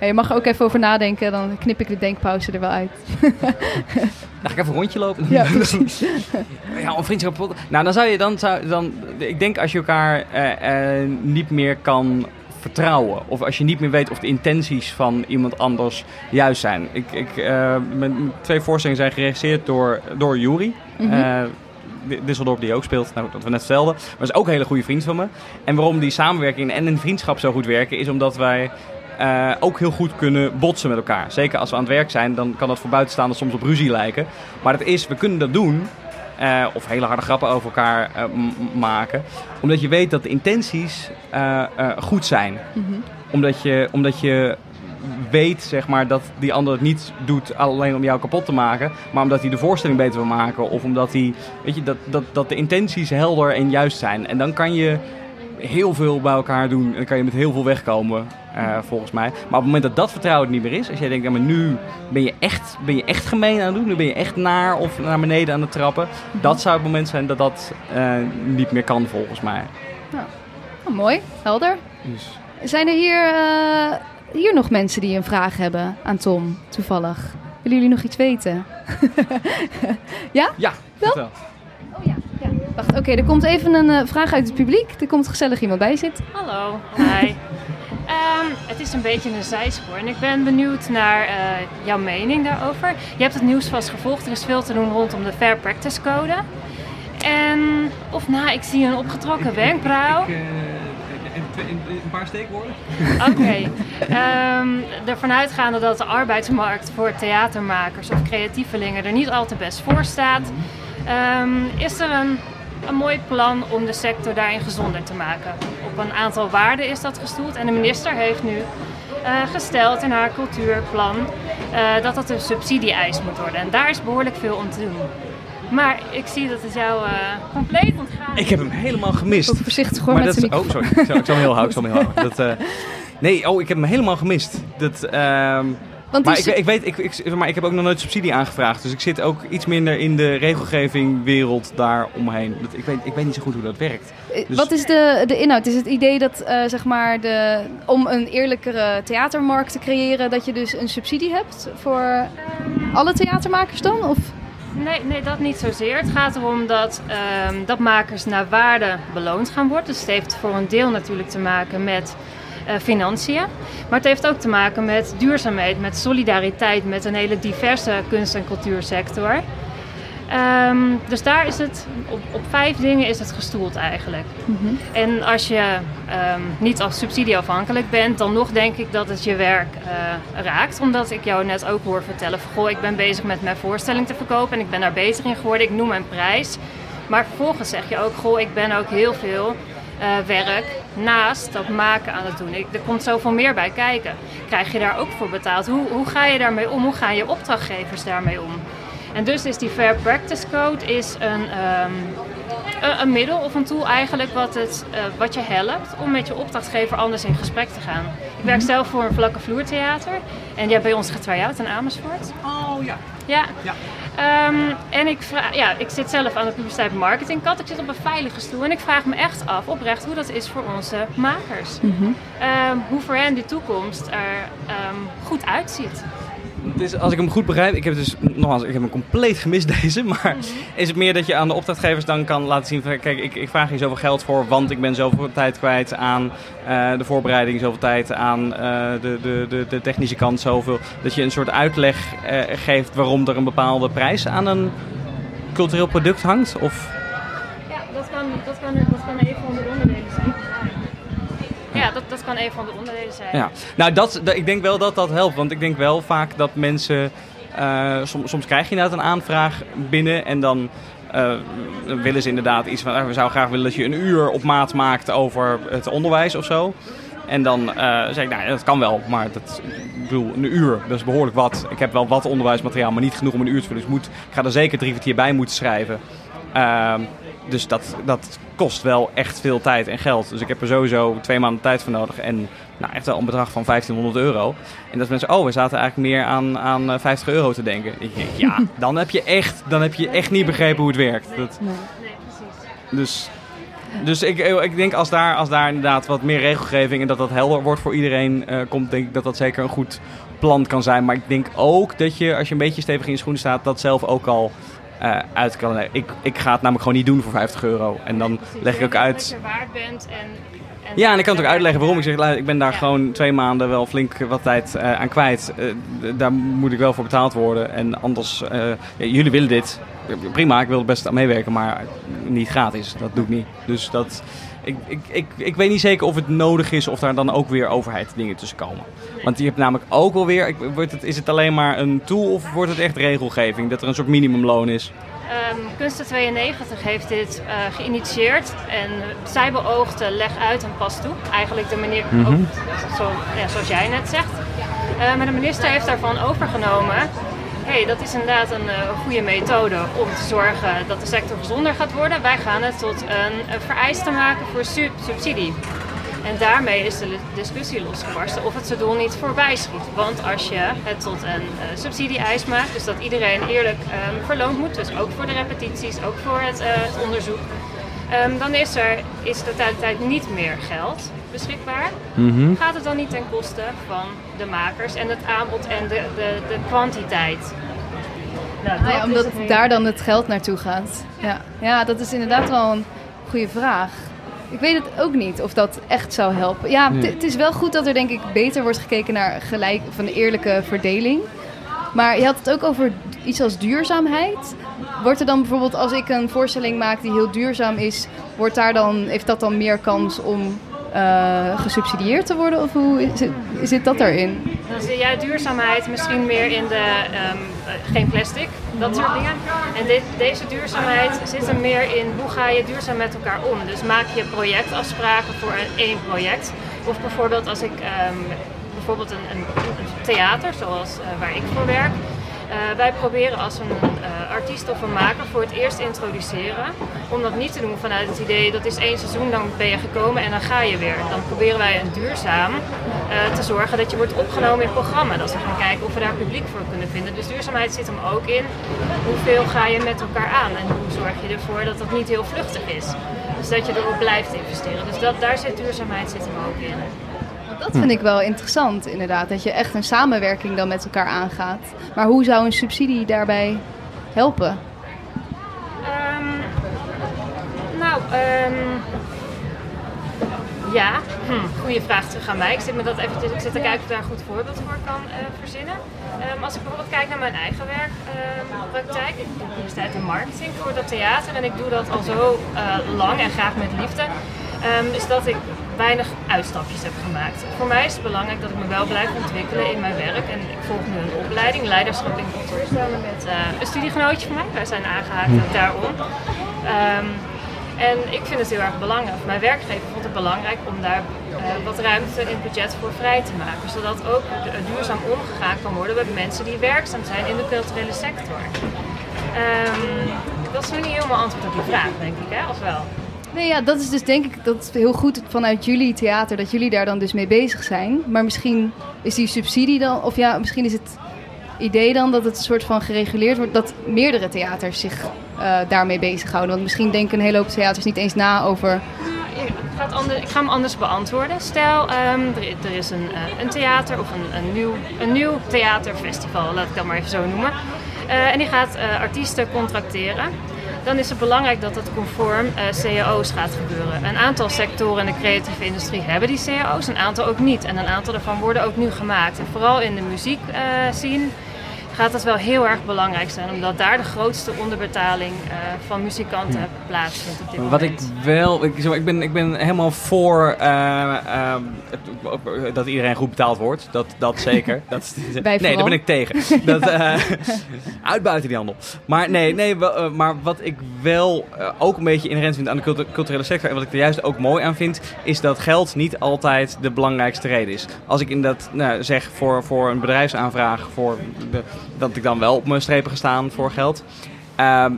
Ja, je mag er ook even over nadenken, dan knip ik de denkpauze er wel uit. Dan ga ik even een rondje lopen. Ja, precies. Ja, een vriendschap. Nou, dan zou je dan, zou, dan. Ik denk als je elkaar eh, eh, niet meer kan vertrouwen. Of als je niet meer weet of de intenties van iemand anders juist zijn. Ik, ik, mijn twee voorstellingen zijn geregisseerd door, door Juri. Mhm. Di- Disseldorp die ook speelt, nou, dat we net vertelden. Maar is ook een hele goede vriend van me. En waarom die samenwerking en een vriendschap zo goed werken, is omdat wij eh, ook heel goed kunnen botsen met elkaar. Zeker als we aan het werk zijn, dan kan dat voor buitenstaanders soms op ruzie lijken. Maar dat is, we kunnen dat doen. eh, of hele harde grappen over elkaar eh, maken. Omdat je weet dat de intenties goed zijn. Mhm. Omdat je, omdat je weet zeg maar, dat die ander het niet doet alleen om jou kapot te maken. Maar omdat hij de voorstelling beter wil maken. Of omdat hij, weet je, dat, dat, dat de intenties helder en juist zijn. En dan kan je heel veel bij elkaar doen. En dan kan je met heel veel wegkomen, eh, volgens mij. Maar op het moment dat dat vertrouwen er niet meer is. Als jij denkt, ja, maar nu ben je, echt, ben je echt gemeen aan het doen. Nu ben je echt naar of naar beneden aan het trappen. Dat zou het moment zijn dat dat eh, niet meer kan, volgens mij. Oh, mooi, helder. Dus... Zijn er hier, eh, hier nog mensen die een vraag hebben aan Tom, toevallig? Willen jullie nog iets weten? Ja, Wel? vertel. Oh ja. ja. Wacht, oké, er komt even een eh, vraag uit het publiek. Er komt gezellig iemand bij zitten. Hallo, hi. Ehm, het is een beetje een zijspoor en ik ben benieuwd naar eh, jouw mening daarover. Je hebt het nieuws vast gevolgd, er is veel te doen rondom de Fair Practice Code. En, of nou, ik zie een opgetrokken wenkbrauw. Eh, een paar steekwoorden? Oké. Ehm, ervan uitgaande dat de arbeidsmarkt voor theatermakers of creatievelingen er niet al te best voor staat, ehm, is er een, een mooi plan om de sector daarin gezonder te maken. Op een aantal waarden is dat gestoeld en de minister heeft nu eh, gesteld in haar cultuurplan eh, dat dat een subsidie-eis moet worden. En daar is behoorlijk veel om te doen. Maar ik zie dat het jou eh, compleet ontgaan is. Ik heb hem helemaal gemist. Ook voorzichtig hoor maar met dat, zijn oh, sorry. Ik zal, ik zal hem heel houden. Ik zal hem heel houden. Dat, eh, nee, oh, ik heb hem helemaal gemist. Dat, ehm, Want maar die ik, ik weet, ik, ik, maar ik heb ook nog nooit subsidie aangevraagd. Dus ik zit ook iets minder in de regelgeving wereld daar omheen. Dat, ik, weet, ik weet niet zo goed hoe dat werkt. Eh, Dus- Wat is de, de inhoud? Is het idee dat eh, zeg maar de, om een eerlijkere theatermarkt te creëren, dat je dus een subsidie hebt voor alle theatermakers dan? Of? Nee, nee, dat niet zozeer. Het gaat erom dat, ehm, dat makers naar waarde beloond gaan worden. Dus het heeft voor een deel natuurlijk te maken met eh, financiën. Maar het heeft ook te maken met duurzaamheid, met solidariteit, met een hele diverse kunst- en cultuursector. Ehm, dus daar is het, op, op vijf dingen is het gestoeld eigenlijk. En als je ehm, niet als subsidieafhankelijk bent, dan nog denk ik dat het je werk eh, raakt. Omdat ik jou net ook hoor vertellen van, goh, ik ben bezig met mijn voorstelling te verkopen en ik ben daar beter in geworden. Ik noem mijn prijs. Maar vervolgens zeg je ook, goh, ik ben ook heel veel eh, werk naast dat maken aan het doen. Ik, er komt zoveel meer bij kijken. Krijg je daar ook voor betaald? Hoe, hoe ga je daarmee om? Hoe gaan je opdrachtgevers daarmee om? En dus is die Fair Practice Code is een, ehm, een, een middel of een tool eigenlijk wat, het, eh, wat je helpt om met je opdrachtgever anders in gesprek te gaan. Ik werk zelf voor een vlakke vloertheater en die hebben bij ons getry-out in Amersfoort. Oh ja. Ja. Ja. Ehm, en ik, vraag, ja, ik zit zelf aan de publiciteit marketingkant. Ik zit op een veilige stoel en ik vraag me echt af oprecht hoe dat is voor onze makers. Ehm, hoe voor hen die toekomst er goed uitziet. Het is, als ik hem goed begrijp, ik heb dus nogmaals, ik heb hem compleet gemist deze, maar is het meer dat je aan de opdrachtgevers dan kan laten zien van kijk, ik, ik vraag hier zoveel geld voor, want ik ben zoveel tijd kwijt aan eh, de voorbereiding, zoveel tijd aan eh, de, de, de, de technische kant, zoveel. Dat je een soort uitleg eh, geeft waarom er een bepaalde prijs aan een cultureel product hangt? Of Ja, dat kan, dat kan een van de onderdelen zijn. Ja, dat, dat een van de onderdelen zijn. Ja, nou dat, ik denk wel dat dat helpt. Want ik denk wel vaak dat mensen... eh, soms, soms krijg je inderdaad een aanvraag binnen en dan... eh, willen ze inderdaad iets van, "Ah, we zouden graag willen dat je een uur op maat maakt over het onderwijs of zo. En dan eh, zeg ik, nou dat kan wel, maar dat, ik bedoel, een uur, dat is behoorlijk wat. Ik heb wel wat onderwijsmateriaal, maar niet genoeg om een uur te vullen. Dus moet, ik ga er zeker drie kwartier bij moeten schrijven. Ehm, dus dat, dat kost wel echt veel tijd en geld. Dus ik heb er sowieso twee maanden tijd voor nodig. En nou, echt wel een bedrag van 1500 euro. En dat mensen, oh, we zaten eigenlijk meer aan, aan 50 eh, euro te denken. Ik denk, ja, dan heb je echt, dan heb je echt niet begrepen hoe het werkt. Dat, Nee, precies. dus dus ik, ik denk als daar, als daar inderdaad wat meer regelgeving en dat dat helder wordt voor iedereen eh, komt, denk ik dat dat zeker een goed plan kan zijn. Maar ik denk ook dat je, als je een beetje stevig in je schoenen staat, dat zelf ook al eh, uit kan leggen. Ik, ik ga het namelijk gewoon niet doen voor 50 euro. En dan Precies. leg ik ook Dat uit. je waard bent en, en Ja, en ik kan het ook uitleggen waarom. Ik zeg, ik ben daar Ja. gewoon twee maanden wel flink wat tijd eh, aan kwijt. Eh, daar moet ik wel voor betaald worden. En anders, ja, jullie willen dit. Prima, ik wil er best aan meewerken, maar niet gratis. Dat doe ik niet. Dus dat, ik, ik, ik, ik weet niet zeker of het nodig is of daar dan ook weer overheid dingen tussen komen. Want je hebt namelijk ook wel weer, wordt het, is het alleen maar een tool of wordt het echt regelgeving? Dat er een soort minimumloon is? Ehm, Kunsten 92 heeft dit eh, geïnitieerd en zij beoogde leg uit en pas toe. Eigenlijk de manier, Mhm. ook, zo, ja, zoals jij net zegt. Eh, maar de minister heeft daarvan overgenomen. Hey, dat is inderdaad een eh, goede methode om te zorgen dat de sector gezonder gaat worden. Wij gaan het tot een, een vereiste maken voor sub- subsidie. En daarmee is de discussie losgebarsten of het zijn doel niet voorbij schiet. Want als je het tot een eh, subsidie-eis maakt, dus dat iedereen eerlijk ehm, verloond moet, dus ook voor de repetities, ook voor het, eh, het onderzoek, ehm, dan is er is er tijd, tijd niet meer geld beschikbaar. Gaat het dan niet ten koste van de makers en het aanbod en de, de, de kwantiteit? Nou, ja, dat omdat het daar dan het geld naartoe gaat. Ja. ja, dat is inderdaad wel een goede vraag. Ik weet het ook niet of dat echt zou helpen. Ja, het- Nee. het is wel goed dat er denk ik beter wordt gekeken naar gelijk van de eerlijke verdeling. Maar je had het ook over iets als duurzaamheid. Wordt er dan bijvoorbeeld als ik een voorstelling maak die heel duurzaam is, wordt daar dan, heeft dat dan meer kans om eh, gesubsidieerd te worden? Of hoe het, zit dat erin? Dan zie jij duurzaamheid misschien meer in de ehm, eh, geen plastic, dat soort dingen. En deze duurzaamheid zit er meer in hoe ga je duurzaam met elkaar om. Dus maak je projectafspraken voor een, één project. Of bijvoorbeeld als ik ehm, bijvoorbeeld een, een, een theater, zoals eh, waar ik voor werk. Eh, wij proberen als een eh, artiest of een maker voor het eerst introduceren. Om dat niet te doen vanuit het idee dat is één seizoen, dan ben je gekomen en dan ga je weer. Dan proberen wij een duurzaam eh, te zorgen dat je wordt opgenomen in het programma. Dat ze gaan kijken of we daar publiek voor kunnen vinden. Dus duurzaamheid zit hem ook in. Hoeveel ga je met elkaar aan en hoe zorg je ervoor dat dat niet heel vluchtig is. Dus dat je erop blijft investeren. Dus dat, daar zit duurzaamheid zit hem ook in. Dat vind ik wel interessant, inderdaad. Dat je echt een samenwerking dan met elkaar aangaat. Maar hoe zou een subsidie daarbij helpen? Ehm, nou, ehm, ja, hm, goede vraag terug aan mij. Ik zit, me dat even, ik zit te kijken of ik daar een goed voorbeeld voor kan eh, verzinnen. Ehm, als ik bijvoorbeeld kijk naar mijn eigen werkpraktijk, ik doe universiteit in marketing voor dat theater en ik doe dat al zo eh, lang en graag met liefde. Ehm, is dat ik weinig uitstapjes heb gemaakt. Voor mij is het belangrijk dat ik me wel blijf ontwikkelen in mijn werk. En ik volg nu een opleiding, leiderschap in cultuur, samen met eh, een studiegenootje van mij. Wij zijn aangehaakt daarom. Ehm, en ik vind het heel erg belangrijk, mijn werkgever vond het belangrijk om daar eh, wat ruimte in het budget voor vrij te maken. Zodat ook du- duurzaam omgegaan kan worden met mensen die werkzaam zijn in de culturele sector. Ehm, dat is nu niet helemaal antwoord op die vraag, denk ik, hè? Of wel? Nee, ja, dat is dus denk ik dat heel goed vanuit jullie theater dat jullie daar dan dus mee bezig zijn. Maar misschien is die subsidie dan, of ja, misschien is het idee dan dat het een soort van gereguleerd wordt dat meerdere theaters zich eh, daarmee bezighouden. Want misschien denken een hele hoop theaters niet eens na over. Ik ga, hem anders beantwoorden. Stel, ehm, er, is een, eh, een theater of een, een, nieuw, een nieuw theaterfestival, laat ik dat maar even zo noemen. Eh, en die gaat artiesten contracteren. Dan is het belangrijk dat het conform eh, cao's gaat gebeuren. Een aantal sectoren in de creatieve industrie hebben die cao's, een aantal ook niet. En een aantal daarvan worden ook nu gemaakt. En vooral in de muziek scene gaat dat wel heel erg belangrijk zijn, omdat daar de grootste onderbetaling eh, van muzikanten plaatsvindt op dit moment. Wat ik wel, ik, ik, ben, ik ben helemaal voor eh, ehm, dat iedereen goed betaald wordt. Dat, dat zeker. Dat, nee, vooral. daar ben ik tegen. Dat, eh, uitbuiten die handel. Maar nee, nee wel, maar wat ik wel ook een beetje inherent vind aan de cultu- culturele sector. En wat ik er juist ook mooi aan vind, is dat geld niet altijd de belangrijkste reden is. Als ik in dat nou, zeg voor, voor een bedrijfsaanvraag, voor de, dat ik dan wel op mijn strepen ga staan voor geld. Ehm,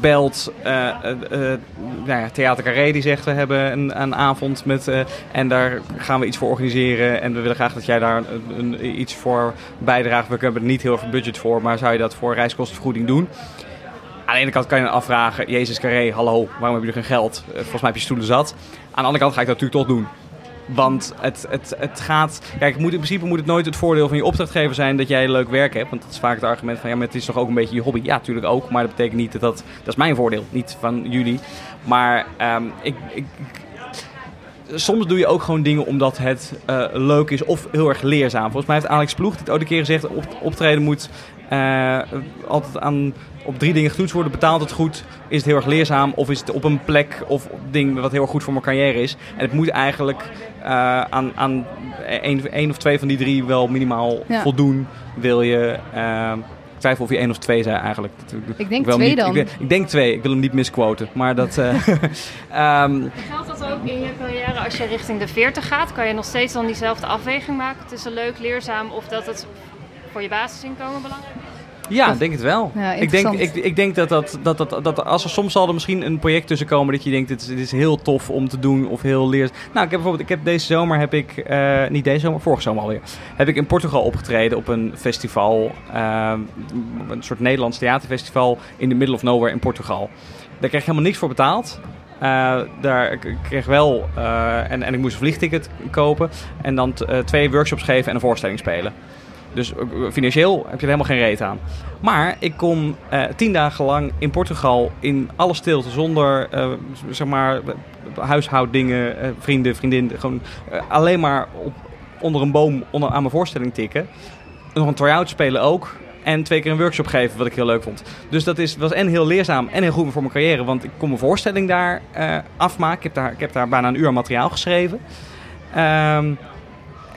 belt uh, nou ja, Theater Carré die zegt we hebben een, een avond met en daar gaan we iets voor organiseren en we willen graag dat jij daar een, iets voor bijdraagt. We hebben er niet heel veel budget voor, maar zou je dat voor reiskostenvergoeding doen? Aan de ene kant kan je dan afvragen, Jezus Carré, hallo, waarom heb je geen geld? volgens mij heb je stoelen zat. Aan de andere kant ga ik dat natuurlijk toch doen. Want het, het, het gaat. Kijk, moet, in principe moet het nooit het voordeel van je opdrachtgever zijn dat jij leuk werk hebt. Want dat is vaak het argument van ja, maar het is toch ook een beetje je hobby. Ja, natuurlijk ook. Maar dat betekent niet dat dat. Dat is mijn voordeel, niet van jullie. Maar um, ik, ik soms doe je ook gewoon dingen omdat het uh, leuk is of heel erg leerzaam. Volgens mij heeft Alex Ploeg dit ook een keer gezegd: op, optreden moet uh, altijd aan, op drie dingen getoetst worden. Betaalt het goed? Is het heel erg leerzaam? Of is het op een plek of ding wat heel erg goed voor mijn carrière is? En het moet eigenlijk uh, aan, aan één, één of twee van die drie wel minimaal ja. voldoen. Wil je ik twijfel of je één of twee zei eigenlijk. Ik denk ik twee niet, dan. Ik, ik, denk twee. Ik wil hem niet misquoten. Maar dat... Uh, um, Geldt dat ook in je carrière als je richting de 40 gaat? Kan je nog steeds dan diezelfde afweging maken tussen leuk, leerzaam of dat het voor je basisinkomen belangrijk is? Ja, denk het wel. Ja, ik, denk, ik, ik denk dat, dat, dat, dat, dat als er soms zal er misschien een project tussen komen dat je denkt, dit is, dit is heel tof om te doen of heel leer. Nou, ik heb bijvoorbeeld, ik heb deze zomer heb ik, uh, niet deze zomer, vorige zomer alweer, heb ik in Portugal opgetreden op een festival, uh, een soort Nederlands theaterfestival in the middle of nowhere in Portugal. Daar kreeg ik helemaal niks voor betaald. Uh, daar ik kreeg wel, uh, en, en ik moest een vliegticket kopen en dan uh, twee workshops geven en een voorstelling spelen. Dus financieel heb je er helemaal geen reet aan. Maar ik kon uh, tien dagen lang in Portugal in alle stilte, zonder uh, zeg maar huishouddingen, vrienden, vriendinnen, gewoon alleen maar op, onder een boom onder, aan mijn voorstelling tikken. Nog een try-out spelen ook. En twee keer een workshop geven, wat ik heel leuk vond. Dus dat is, was en heel leerzaam en heel goed voor mijn carrière. Want ik kon mijn voorstelling daar afmaken. Ik heb daar, ik heb daar bijna een uur materiaal geschreven. Um,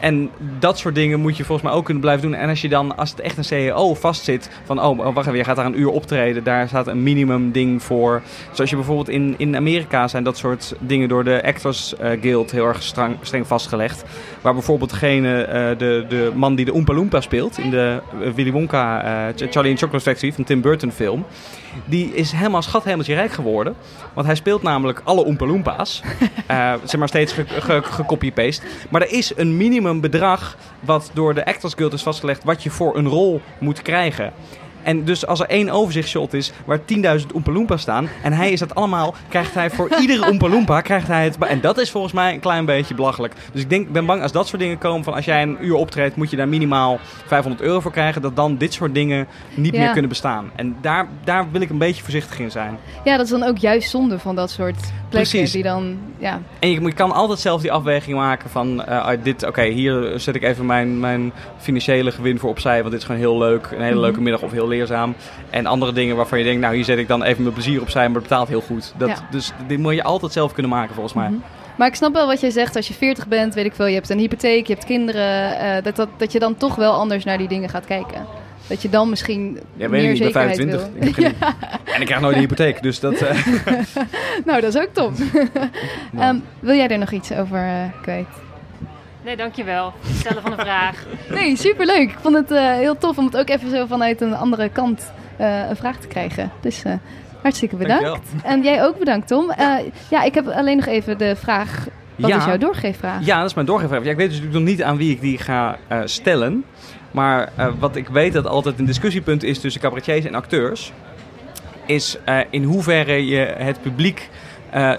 en dat soort dingen moet je volgens mij ook kunnen blijven doen. En als je dan, als het echt een CEO vastzit, van oh, wacht even, je gaat daar een uur optreden, daar staat een minimum ding voor. Zoals je bijvoorbeeld in, in Amerika zijn dat soort dingen door de Actors uh, Guild heel erg streng, streng vastgelegd. Waar bijvoorbeeld degene, uh, de, de man die de Oompa Loompa speelt in de uh, Willy Wonka, Charlie in Chocolate Factory van Tim Burton film. Die is helemaal schathelmeltje rijk geworden. Want hij speelt namelijk alle Oompa Loompa's. uh, zeg maar steeds gecopy-paste. Ge, ge maar er is een minimumbedrag wat door de Actors Guild is vastgelegd... wat je voor een rol moet krijgen. En dus als er één overzichtshot is waar 10.000 Oompa Loompa staan... en hij is dat allemaal, krijgt hij voor iedere Oompa krijgt hij het... En dat is volgens mij een klein beetje belachelijk. Dus ik denk, ben bang als dat soort dingen komen... van als jij een uur optreedt, moet je daar minimaal 500 euro voor krijgen... dat dan dit soort dingen niet ja. meer kunnen bestaan. En daar, daar wil ik een beetje voorzichtig in zijn. Ja, dat is dan ook juist zonde van dat soort plekken Precies. die dan... Ja. En je, je kan altijd zelf die afweging maken van... Uh, dit, oké, hier zet ik even mijn, mijn financiële gewin voor opzij... want dit is gewoon heel leuk, een hele leuke mm -hmm. middag of heel leerzaam. En andere dingen waarvan je denkt, nou hier zet ik dan even mijn plezier opzij, maar het betaalt heel goed. Dat, ja. Dus dit moet je altijd zelf kunnen maken volgens mij. Mm -hmm. Maar ik snap wel wat jij zegt, als je 40 bent, weet ik veel, je hebt een hypotheek, je hebt kinderen, uh, dat, dat, dat je dan toch wel anders naar die dingen gaat kijken. Dat je dan misschien ja, meer niet, zekerheid 25. wil. Ik geen... ja. En ik krijg nooit een hypotheek, dus dat... Uh... nou, dat is ook top. um, wil jij er nog iets over uh, kwijt? Nee, dankjewel. Het stellen van een vraag. Nee, superleuk. Ik vond het uh, heel tof om het ook even zo vanuit een andere kant uh, een vraag te krijgen. Dus uh, hartstikke bedankt. Dankjewel. En jij ook bedankt, Tom. Ja. ja, ik heb alleen nog even de vraag. Wat ja. is jouw doorgeefvraag? Ja, dat is mijn doorgeefvraag. Ja, ik weet dus natuurlijk nog niet aan wie ik die ga stellen. Maar wat ik weet dat altijd een discussiepunt is tussen cabaretiers en acteurs... is in hoeverre je het publiek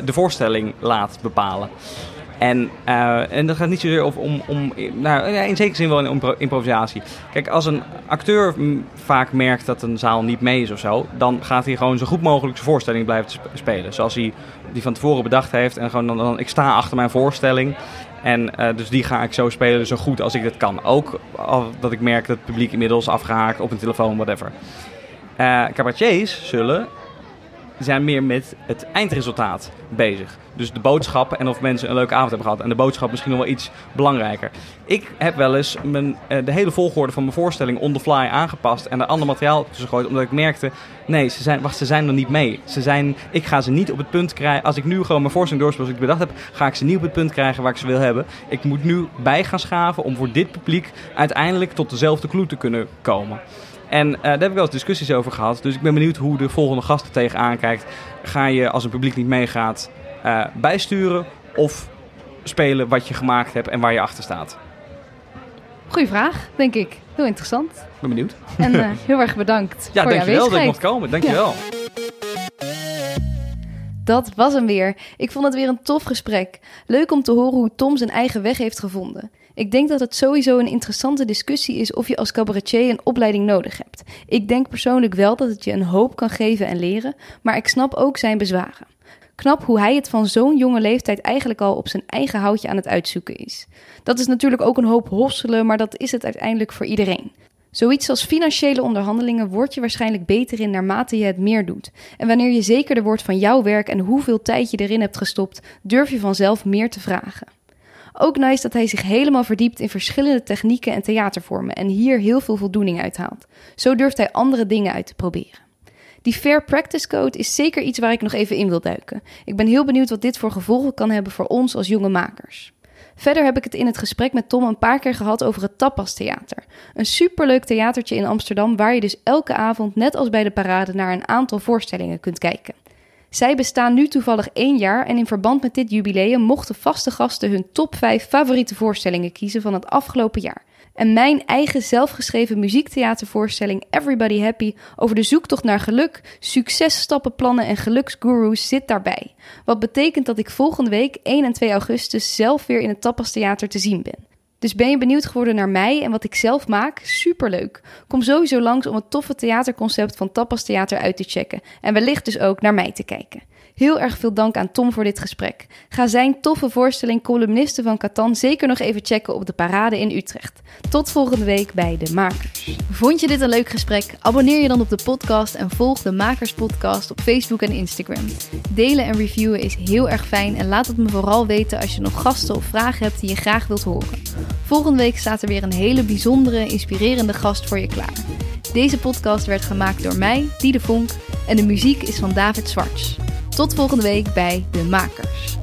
de voorstelling laat bepalen. En, uh, en dat gaat niet zozeer om, om nou, in zekere zin wel een improvisatie. Kijk, als een acteur vaak merkt dat een zaal niet mee is of zo, dan gaat hij gewoon zo goed mogelijk zijn voorstelling blijven spelen. Zoals hij die van tevoren bedacht heeft. En gewoon dan, ik sta achter mijn voorstelling. En uh, dus die ga ik zo spelen zo goed als ik dat kan. Ook al dat ik merk dat het publiek inmiddels afgehaakt op een telefoon, whatever. Uh, cabaretiers zullen zijn meer met het eindresultaat bezig. Dus de boodschap en of mensen een leuke avond hebben gehad. En de boodschap misschien nog wel iets belangrijker. Ik heb wel eens mijn, uh, de hele volgorde van mijn voorstelling on the fly aangepast. En er ander materiaal tussen gegooid. Omdat ik merkte, nee, ze zijn, wacht, ze zijn er niet mee. Ze zijn, ik ga ze niet op het punt krijgen. Als ik nu gewoon mijn voorstelling doorspeel zoals ik bedacht heb. Ga ik ze niet op het punt krijgen waar ik ze wil hebben. Ik moet nu bij gaan schaven om voor dit publiek uiteindelijk tot dezelfde clue te kunnen komen. En daar heb ik wel eens discussies over gehad. Dus ik ben benieuwd hoe de volgende gast er tegenaan kijkt. Ga je als een publiek niet meegaat bijsturen of spelen wat je gemaakt hebt en waar je achter staat? Goeie vraag, denk ik. Heel interessant. Ik ben benieuwd. En uh, heel erg bedankt ja, voor dankjewel dat ik mocht komen. Dankjewel. Ja. Dat was hem weer. Ik vond het weer een tof gesprek. Leuk om te horen hoe Tom zijn eigen weg heeft gevonden. Ik denk dat het sowieso een interessante discussie is of je als cabaretier een opleiding nodig hebt. Ik denk persoonlijk wel dat het je een hoop kan geven en leren, maar ik snap ook zijn bezwaren. Knap hoe hij het van zo'n jonge leeftijd eigenlijk al op zijn eigen houtje aan het uitzoeken is. Dat is natuurlijk ook een hoop hosselen, maar dat is het uiteindelijk voor iedereen. Zoiets als financiële onderhandelingen word je waarschijnlijk beter in naarmate je het meer doet. En wanneer je zekerder wordt van jouw werk en hoeveel tijd je erin hebt gestopt, durf je vanzelf meer te vragen. Ook nice dat hij zich helemaal verdiept in verschillende technieken en theatervormen en hier heel veel voldoening uithaalt. Zo durft hij andere dingen uit te proberen. Die Fair Practice Code is zeker iets waar ik nog even in wil duiken. Ik ben heel benieuwd wat dit voor gevolgen kan hebben voor ons als jonge makers. Verder heb ik het in het gesprek met Tom een paar keer gehad over het Tapas Theater. Een superleuk theatertje in Amsterdam waar je dus elke avond, net als bij de parade, naar een aantal voorstellingen kunt kijken. Zij bestaan nu toevallig één jaar en in verband met dit jubileum mochten vaste gasten hun top 5 favoriete voorstellingen kiezen van het afgelopen jaar. En mijn eigen zelfgeschreven muziektheatervoorstelling Everybody Happy over de zoektocht naar geluk, successtappenplannen en geluksgurus zit daarbij. Wat betekent dat ik volgende week 1 en 2 augustus zelf weer in het Tapas Theater te zien ben. Dus ben je benieuwd geworden naar mij en wat ik zelf maak? Superleuk. Kom sowieso langs om het toffe theaterconcept van Tapas Theater uit te checken en wellicht dus ook naar mij te kijken. Heel erg veel dank aan Tom voor dit gesprek. Ga zijn toffe voorstelling Columnisten van Catan zeker nog even checken op de parade in Utrecht. Tot volgende week bij De Makers. Vond je dit een leuk gesprek? Abonneer je dan op de podcast en volg de Makers Podcast op Facebook en Instagram. Delen en reviewen is heel erg fijn en laat het me vooral weten als je nog gasten of vragen hebt die je graag wilt horen. Volgende week staat er weer een hele bijzondere, inspirerende gast voor je klaar. Deze podcast werd gemaakt door mij, Diede Vonk, en de muziek is van David Zwarts. Tot volgende week bij De Makers.